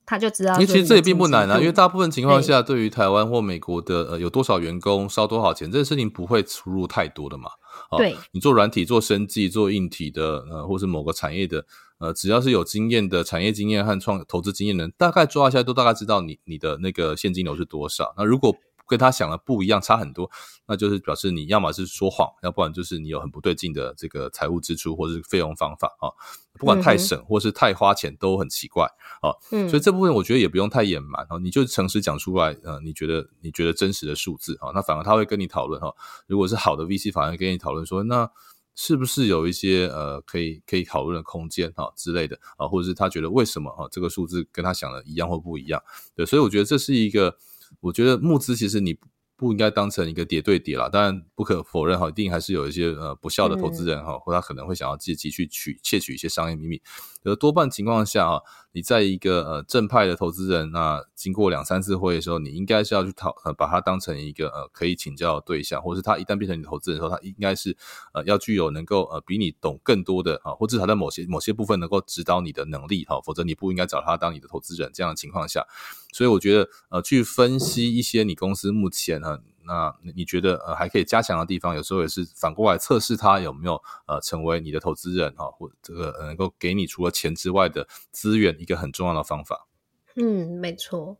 他就知道，因为其实这也并不难啊，因为大部分情况下，对于台湾或美国的呃有多少员工烧多少钱，这个事情不会出入太多的嘛。对，你做软体、做生技、做硬体的，呃，或是某个产业的，呃，只要是有经验的产业经验和创投资经验的人，大概抓一下都大概知道你你的那个现金流是多少。那如果跟他想的不一样，差很多，那就是表示你要么是说谎，要不然就是你有很不对劲的这个财务支出或者是费用方法啊。不管太省或是太花钱都很奇怪啊。嗯，所以这部分我觉得也不用太隐瞒啊，你就诚实讲出来，呃，你觉得你觉得真实的数字啊，那反而他会跟你讨论哈。如果是好的 VC，反而跟你讨论说，那是不是有一些呃可以可以讨论的空间哈之类的啊，或者是他觉得为什么哈这个数字跟他想的一样或不一样？对，所以我觉得这是一个。我觉得募资其实你不应该当成一个叠对叠啦，当然不可否认哈，一定还是有一些呃不孝的投资人哈，或他可能会想要借机去取窃取一些商业秘密，而多半情况下哈。你在一个呃正派的投资人，那经过两三次会的时候，你应该是要去讨呃把他当成一个呃可以请教的对象，或是他一旦变成你的投资人的时候，他应该是呃要具有能够呃比你懂更多的啊，或至少在某些某些部分能够指导你的能力哈，否则你不应该找他当你的投资人。这样的情况下，所以我觉得呃去分析一些你公司目前呢。那你觉得呃还可以加强的地方，有时候也是反过来测试他有没有呃成为你的投资人哈，或这个能够给你除了钱之外的资源，一个很重要的方法。嗯，没错。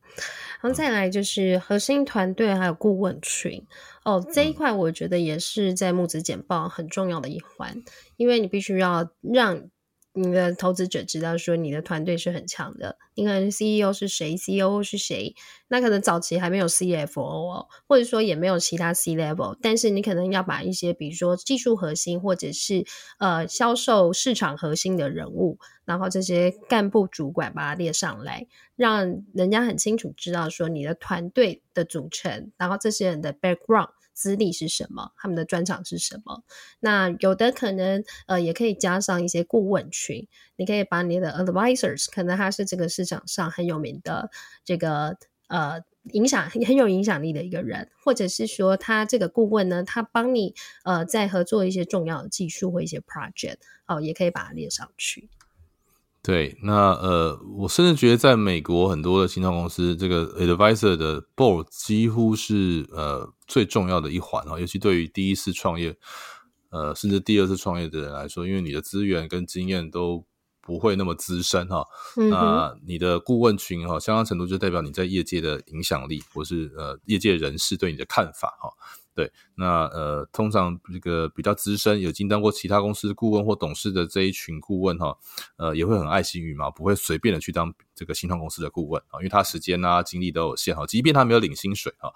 然后再来就是核心团队还有顾问群哦，这一块我觉得也是在募资简报很重要的一环，因为你必须要让。你的投资者知道说你的团队是很强的，你可能 CEO 是谁，COO 是谁，那可能早期还没有 CFO 哦，或者说也没有其他 C level，但是你可能要把一些比如说技术核心或者是呃销售市场核心的人物，然后这些干部主管把它列上来，让人家很清楚知道说你的团队的组成，然后这些人的 background。资历是什么？他们的专长是什么？那有的可能呃，也可以加上一些顾问群。你可以把你的 advisors，可能他是这个市场上很有名的这个呃影响很有影响力的一个人，或者是说他这个顾问呢，他帮你呃在合作一些重要的技术或一些 project，哦，也可以把它列上去。对，那呃，我甚至觉得在美国很多的新创公司，这个 advisor 的 board 几乎是呃最重要的一环啊，尤其对于第一次创业，呃，甚至第二次创业的人来说，因为你的资源跟经验都不会那么资深哈，嗯、那你的顾问群哈，相当程度就代表你在业界的影响力，或是呃业界人士对你的看法哈。对，那呃，通常这个比较资深、有经当过其他公司顾问或董事的这一群顾问哈，呃，也会很爱惜羽毛，不会随便的去当这个新创公司的顾问啊，因为他时间啊、精力都有限哈，即便他没有领薪水哈，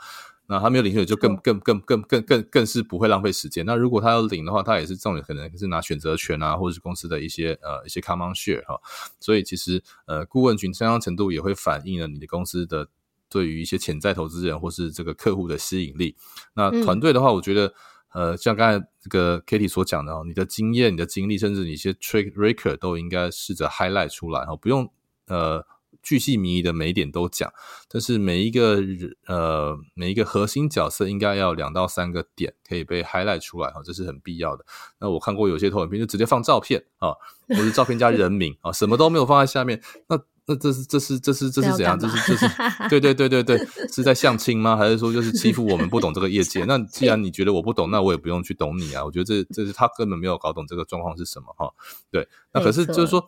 那他没有领薪水就更更更更更更更是不会浪费时间。那如果他要领的话，他也是这种可能是拿选择权啊，或者是公司的一些呃一些 common share 哈，所以其实呃顾问群相当程度也会反映了你的公司的。对于一些潜在投资人或是这个客户的吸引力，那团队的话，我觉得，嗯、呃，像刚才这个 Katie 所讲的哦，你的经验、你的经历，甚至你一些 trick record 都应该试着 highlight 出来哈，不用呃巨细靡遗的每一点都讲，但是每一个呃每一个核心角色应该要两到三个点可以被 highlight 出来哈，这是很必要的。那我看过有些投影片就直接放照片啊，或是照片加人名啊，什么都没有放在下面，那。那这是这是这是这是怎样？这是这 (laughs) 是对对对对对，是在相亲吗？还是说就是欺负我们不懂这个业界？那 (laughs) 既然你觉得我不懂，那我也不用去懂你啊。我觉得这这是他根本没有搞懂这个状况是什么哈。对，那可是就是说，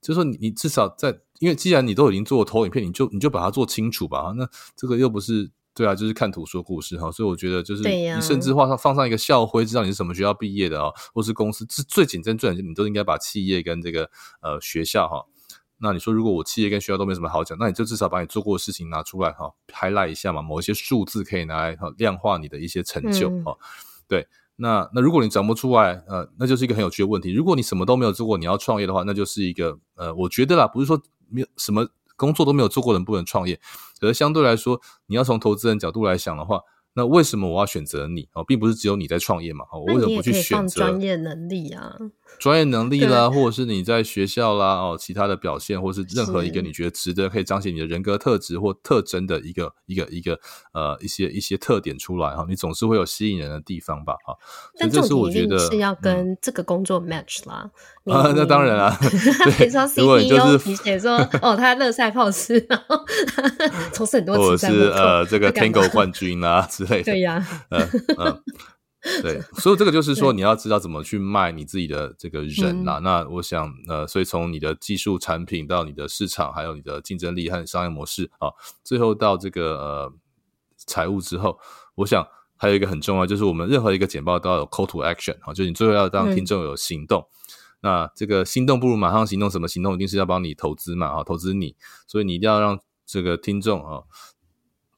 就是说你你至少在，因为既然你都已经做投影片，你就你就把它做清楚吧。那这个又不是对啊，就是看图说故事哈，所以我觉得就是你甚至画上放上一个校徽，知道你是什么学校毕业的啊，或是公司，这最简单最你都应该把企业跟这个呃学校哈。那你说如果我企业跟学校都没什么好讲，那你就至少把你做过的事情拿出来哈，highlight 一下嘛，某一些数字可以拿来哈量化你的一些成就哈。嗯、对，那那如果你讲不出来，呃，那就是一个很有趣的问题。如果你什么都没有做过，你要创业的话，那就是一个呃，我觉得啦，不是说没有什么。工作都没有做过的人不能创业，可是相对来说，你要从投资人角度来想的话。那为什么我要选择你哦，并不是只有你在创业嘛？我为什么不去选择专业能力啊？专业能力啦，或者是你在学校啦哦，其他的表现，或是任何一个你觉得值得可以彰显你的人格特质或特征的一个一个一个呃一些一些特点出来哈，你总是会有吸引人的地方吧？哈，但这是我觉得是要跟这个工作 match 啦。(laughs) 啊，那当然 (laughs) 啦。比如说 (laughs) CEO 你写说哦，他乐赛考试，然后从事很多，或者是呃这个 Tango 冠军啊。对呀，嗯嗯，(laughs) 对，所以这个就是说，你要知道怎么去卖你自己的这个人啦。那我想，呃，所以从你的技术产品到你的市场，还有你的竞争力和商业模式啊，最后到这个呃财务之后，我想还有一个很重要，就是我们任何一个简报都要有 call to action 啊，就是你最后要让听众有行动。那这个心动不如马上行动，什么行动？一定是要帮你投资嘛，啊，投资你，所以你一定要让这个听众啊。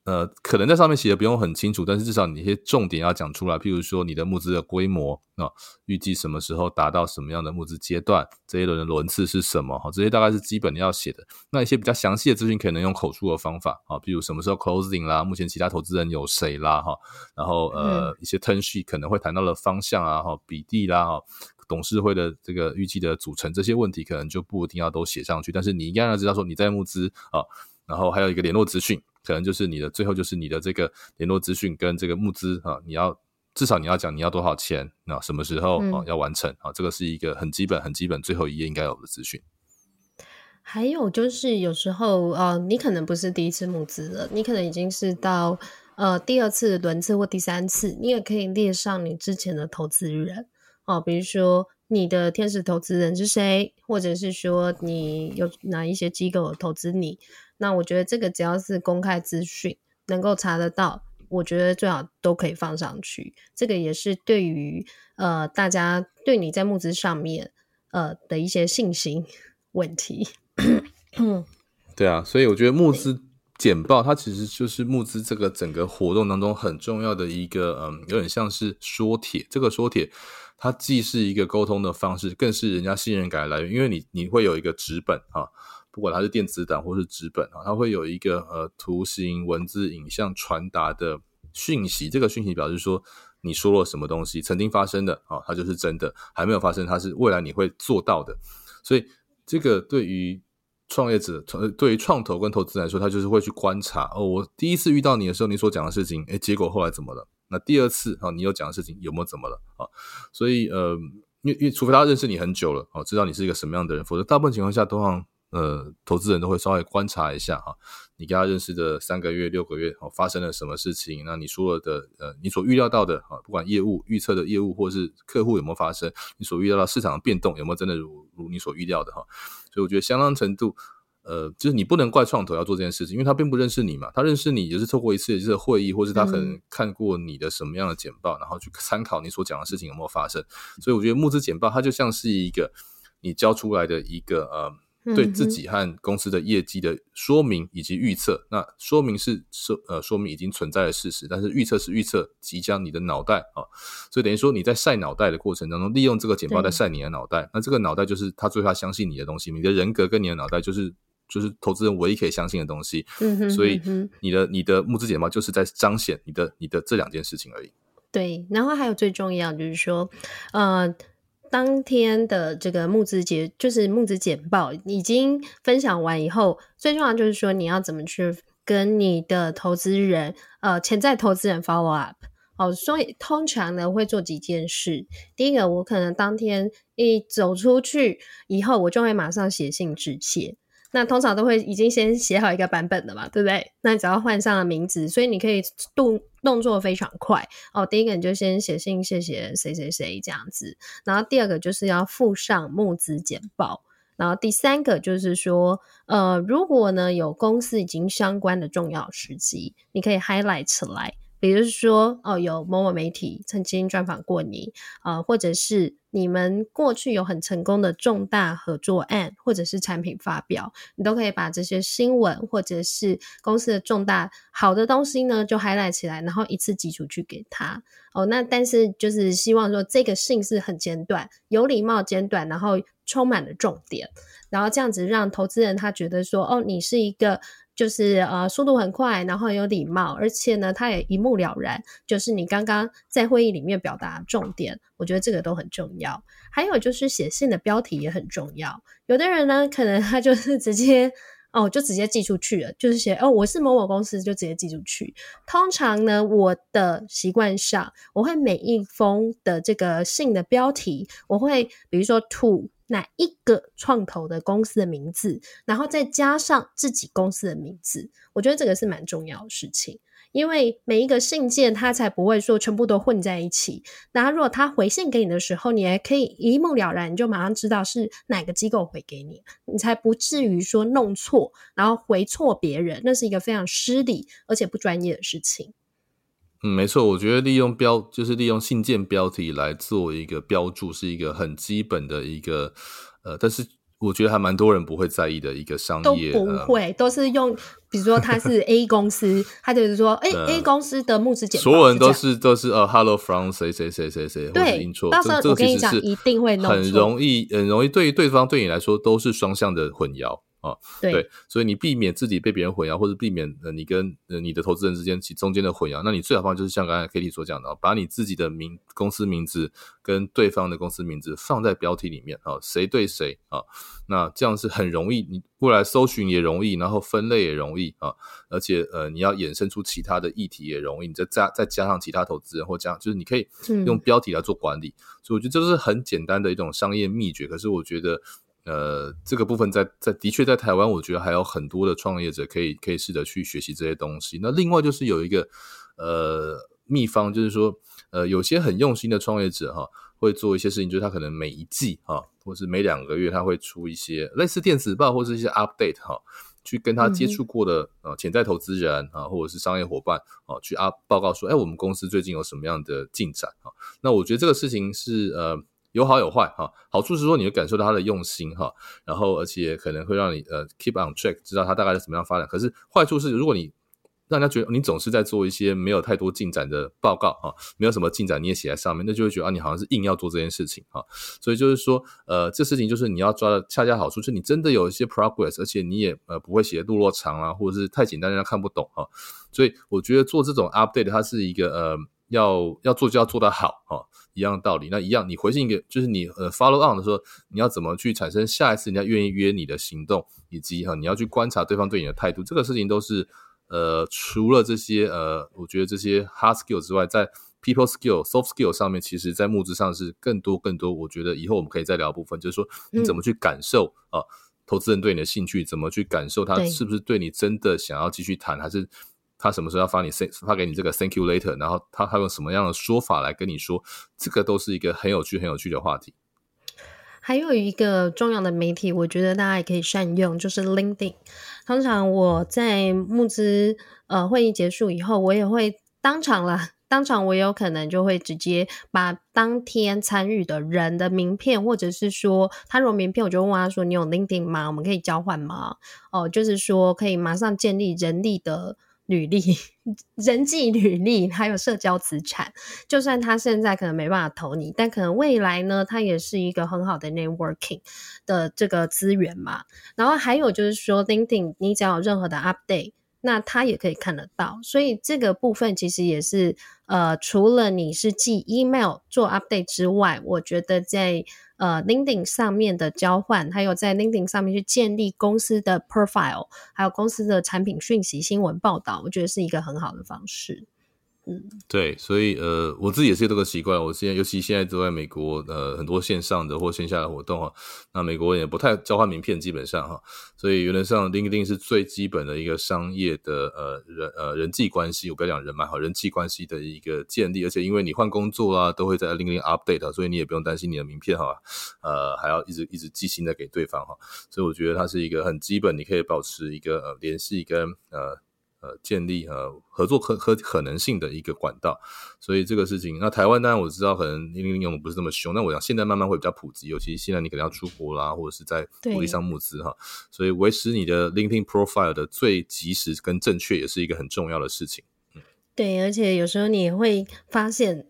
呃，可能在上面写的不用很清楚，但是至少你一些重点要讲出来。譬如说，你的募资的规模啊，预计什么时候达到什么样的募资阶段，这一轮的轮次是什么？哈，这些大概是基本你要写的。那一些比较详细的资讯，可能用口述的方法啊，譬如什么时候 closing 啦，目前其他投资人有谁啦，哈，然后呃，一些 term sheet 可能会谈到的方向啊，哈，比例啦，哈，董事会的这个预计的组成，这些问题可能就不一定要都写上去，但是你应该要知道说你在募资啊，然后还有一个联络资讯。可能就是你的最后就是你的这个联络资讯跟这个募资啊，你要至少你要讲你要多少钱，那什么时候啊要完成啊？这个是一个很基本很基本最后一页应该有的资讯。还有就是有时候呃，你可能不是第一次募资了，你可能已经是到呃第二次轮次或第三次，你也可以列上你之前的投资人哦，比如说你的天使投资人是谁，或者是说你有哪一些机构投资你。那我觉得这个只要是公开资讯，能够查得到，我觉得最好都可以放上去。这个也是对于呃大家对你在募资上面呃的一些信心问题。对啊，所以我觉得募资简报它其实就是募资这个整个活动当中很重要的一个嗯，有点像是说帖。这个说帖它既是一个沟通的方式，更是人家信任感的来源，因为你你会有一个纸本啊。不管它是电子档或是纸本啊，它会有一个呃图形、文字、影像传达的讯息。这个讯息表示说你说了什么东西，曾经发生的啊，它就是真的；还没有发生，它是未来你会做到的。所以这个对于创业者、对于创投跟投资来说，他就是会去观察哦。我第一次遇到你的时候，你所讲的事情，诶，结果后来怎么了？那第二次啊，你有讲的事情有没有怎么了啊？所以呃，因为因为除非他认识你很久了哦，知道你是一个什么样的人，否则大部分情况下都让。呃，投资人都会稍微观察一下哈，你跟他认识的三个月、六个月，哦，发生了什么事情？那你说了的，呃，你所预料到的，哈，不管业务预测的业务，或是客户有没有发生，你所预料到市场的变动有没有真的如如你所预料的哈？所以我觉得相当程度，呃，就是你不能怪创投要做这件事情，因为他并不认识你嘛，他认识你也是透过一次一次的会议，或是他可能看过你的什么样的简报，嗯、然后去参考你所讲的事情有没有发生。所以我觉得募资简报它就像是一个你交出来的一个呃。对自己和公司的业绩的说明以及预测，那说明是说呃说明已经存在的事实，但是预测是预测即将你的脑袋啊，所以等于说你在晒脑袋的过程当中，利用这个简报在晒你的脑袋，那这个脑袋就是他最后相信你的东西，你的人格跟你的脑袋就是就是投资人唯一可以相信的东西，嗯哼，所以你的你的募资简报就是在彰显你的你的这两件事情而已。对，然后还有最重要就是说，呃。当天的这个募资简就是募资简报已经分享完以后，最重要就是说你要怎么去跟你的投资人，呃，潜在投资人 follow up。哦，所以通常呢会做几件事。第一个，我可能当天一走出去以后，我就会马上写信致谢。那通常都会已经先写好一个版本的嘛，对不对？那你只要换上了名字，所以你可以动动作非常快哦。第一个你就先写信谢谢谁谁谁这样子，然后第二个就是要附上募资简报。然后第三个就是说，呃，如果呢有公司已经相关的重要时机，你可以 highlight 起来。比如说，哦，有某某媒体曾经专访过你，啊、呃，或者是你们过去有很成功的重大合作案，或者是产品发表，你都可以把这些新闻或者是公司的重大好的东西呢，就 highlight 起来，然后一次寄出去给他。哦，那但是就是希望说这个信是很简短、有礼貌、简短，然后充满了重点，然后这样子让投资人他觉得说，哦，你是一个。就是呃，速度很快，然后有礼貌，而且呢，他也一目了然。就是你刚刚在会议里面表达重点，我觉得这个都很重要。还有就是写信的标题也很重要。有的人呢，可能他就是直接哦，就直接寄出去了，就是写哦，我是某某公司，就直接寄出去。通常呢，我的习惯上，我会每一封的这个信的标题，我会比如说 to。哪一个创投的公司的名字，然后再加上自己公司的名字，我觉得这个是蛮重要的事情，因为每一个信件他才不会说全部都混在一起。然后如果他回信给你的时候，你还可以一目了然，你就马上知道是哪个机构回给你，你才不至于说弄错，然后回错别人，那是一个非常失礼而且不专业的事情。嗯，没错，我觉得利用标就是利用信件标题来做一个标注，是一个很基本的一个呃，但是我觉得还蛮多人不会在意的一个商业，都不会，呃、都是用，比如说他是 A 公司，他就是说，哎、欸、，A 公司的募资简报，所有人都是都是呃，Hello from 谁谁谁谁谁，对，印错，到时候我跟你讲，一定会弄，很容易，很容易对于对方对你来说都是双向的混淆。啊，对，对，所以你避免自己被别人混淆，或者避免呃你跟呃你的投资人之间其中间的混淆，那你最好方法就是像刚才 Katie 所讲的，把你自己的名公司名字跟对方的公司名字放在标题里面啊，谁对谁啊，那这样是很容易，你过来搜寻也容易，然后分类也容易啊，而且呃你要衍生出其他的议题也容易，你再加再加上其他投资人或这样，就是你可以用标题来做管理，嗯、所以我觉得这是很简单的一种商业秘诀，可是我觉得。呃，这个部分在在的确在台湾，我觉得还有很多的创业者可以可以试着去学习这些东西。那另外就是有一个呃秘方，就是说呃有些很用心的创业者哈，会做一些事情，就是他可能每一季哈，或是每两个月他会出一些类似电子报或是一些 update 哈，去跟他接触过的呃潜在投资人啊，或者是商业伙伴啊，去啊报告说，哎，我们公司最近有什么样的进展啊？那我觉得这个事情是呃。有好有坏哈，好处是说你会感受到他的用心哈，然后而且可能会让你呃 keep on track，知道他大概是怎么样发展。可是坏处是，如果你让人家觉得你总是在做一些没有太多进展的报告哈，没有什么进展你也写在上面，那就会觉得啊你好像是硬要做这件事情哈。所以就是说呃这事情就是你要抓的恰恰好处，就是你真的有一些 progress，而且你也呃不会写的落落长啊，或者是太简单让人看不懂哈。所以我觉得做这种 update 它是一个呃要要做就要做得好哈。一样的道理，那一样，你回信给就是你呃 follow on 的时候，你要怎么去产生下一次人家愿意约你的行动，以及哈你要去观察对方对你的态度，这个事情都是呃除了这些呃，我觉得这些 hard skill 之外，在 people skill、soft skill 上面，其实在募资上是更多更多。我觉得以后我们可以再聊部分，就是说你怎么去感受啊、嗯呃，投资人对你的兴趣，怎么去感受他是不是对你真的想要继续谈，还是。他什么时候要发你 thank 发给你这个 thank you later，然后他他用什么样的说法来跟你说，这个都是一个很有趣很有趣的话题。还有一个重要的媒体，我觉得大家也可以善用，就是 LinkedIn。通常我在募资呃会议结束以后，我也会当场啦，(laughs) 当场我有可能就会直接把当天参与的人的名片，或者是说他如果名片，我就问他说：“你有 LinkedIn 吗？我们可以交换吗？”哦，就是说可以马上建立人力的。履历、(laughs) 人际履历，还有社交资产，就算他现在可能没办法投你，但可能未来呢，他也是一个很好的 networking 的这个资源嘛。然后还有就是说，LinkedIn，你只要有任何的 update，那他也可以看得到。所以这个部分其实也是，呃，除了你是寄 email 做 update 之外，我觉得在。呃，LinkedIn 上面的交换，还有在 LinkedIn 上面去建立公司的 profile，还有公司的产品讯息、新闻报道，我觉得是一个很好的方式。嗯，对，所以呃，我自己也是有这个习惯。我现在尤其现在都在美国，呃，很多线上的或线下的活动哈，那美国也不太交换名片，基本上哈，所以原则上 LinkedIn 是最基本的一个商业的呃人呃人际关系，我不要讲人脉哈，人际关系的一个建立。而且因为你换工作啦，都会在 LinkedIn update，所以你也不用担心你的名片哈，呃，还要一直一直寄新的给对方哈。所以我觉得它是一个很基本，你可以保持一个呃联系跟呃。呃，建立呃合作可可可能性的一个管道，所以这个事情，那台湾当然我知道可能 LinkedIn 用的不是这么凶，那我想现在慢慢会比较普及，尤其现在你可能要出国啦，或者是在国际上募资哈，所以维持你的 LinkedIn profile 的最及时跟正确也是一个很重要的事情。嗯，对，而且有时候你也会发现。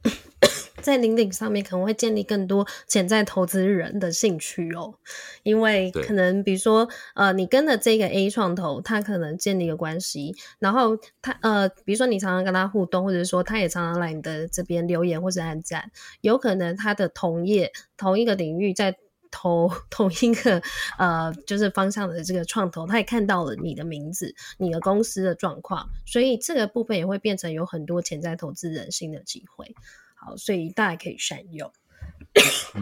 在 LinkedIn 上面可能会建立更多潜在投资人的兴趣哦，因为可能比如说呃，你跟的这个 A 创投，他可能建立一个关系，然后他呃，比如说你常常跟他互动，或者是说他也常常来你的这边留言或者按赞，有可能他的同业同一个领域在投 (laughs) 同一个呃就是方向的这个创投，他也看到了你的名字、你的公司的状况，所以这个部分也会变成有很多潜在投资人新的机会。好，所以大家可以善用。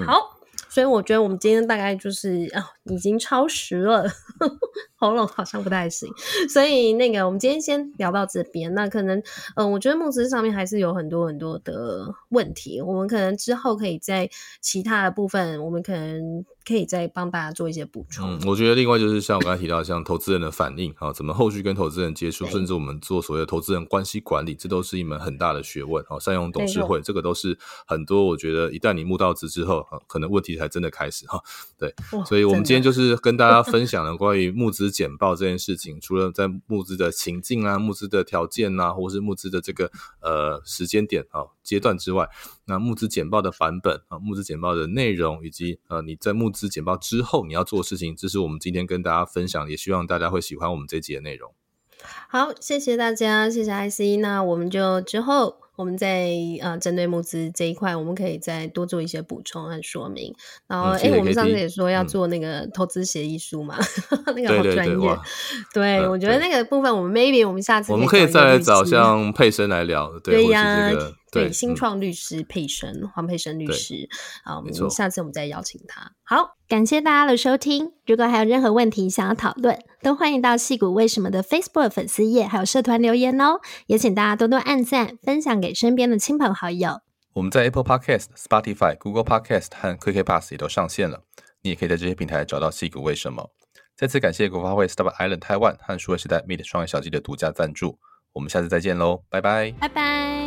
好，所以我觉得我们今天大概就是啊，已经超时了，喉咙好像不太行，(laughs) 所以那个我们今天先聊到这边。那可能，嗯、呃，我觉得募资上面还是有很多很多的问题，我们可能之后可以在其他的部分，我们可能。可以再帮大家做一些补充。嗯，我觉得另外就是像我刚才提到，像投资人的反应啊，怎么后续跟投资人接触，甚至我们做所谓的投资人关系管理，这都是一门很大的学问。啊，善用董事会，这个都是很多。我觉得一旦你募到资之后，可能问题才真的开始哈。对，所以我们今天就是跟大家分享了关于募资简报这件事情。除了在募资的情境啊、募资的条件啊，或是募资的这个呃时间点啊阶段之外，那募资简报的版本啊、募资简报的内容，以及呃你在募资简报之后你要做的事情，这是我们今天跟大家分享，也希望大家会喜欢我们这集的内容。好，谢谢大家，谢谢 IC，那我们就之后。我们在呃针对募资这一块，我们可以再多做一些补充和说明。然后，哎、嗯欸，我们上次也说要做那个投资协议书嘛，嗯、(laughs) 那个好专业。对，对，我觉得那个部分，我们 maybe 我们下次我们可以再来找像佩森来聊。对呀，对新创律师佩珊，黄佩生律师。好，我们下次我们再邀请他。好，感谢大家的收听。如果还有任何问题想要讨论，都欢迎到矽谷为什么的 Facebook 粉丝页还有社团留言哦。也请大家多多按赞，分享给身边的亲朋好友。我们在 Apple Podcast、Spotify、Google Podcast 和 QK Pass 也都上线了，你也可以在这些平台找到矽谷为什么。再次感谢国发会 Startup Island Taiwan 和数位时代 Meet 创业小记的独家赞助。我们下次再见喽，拜拜，拜拜。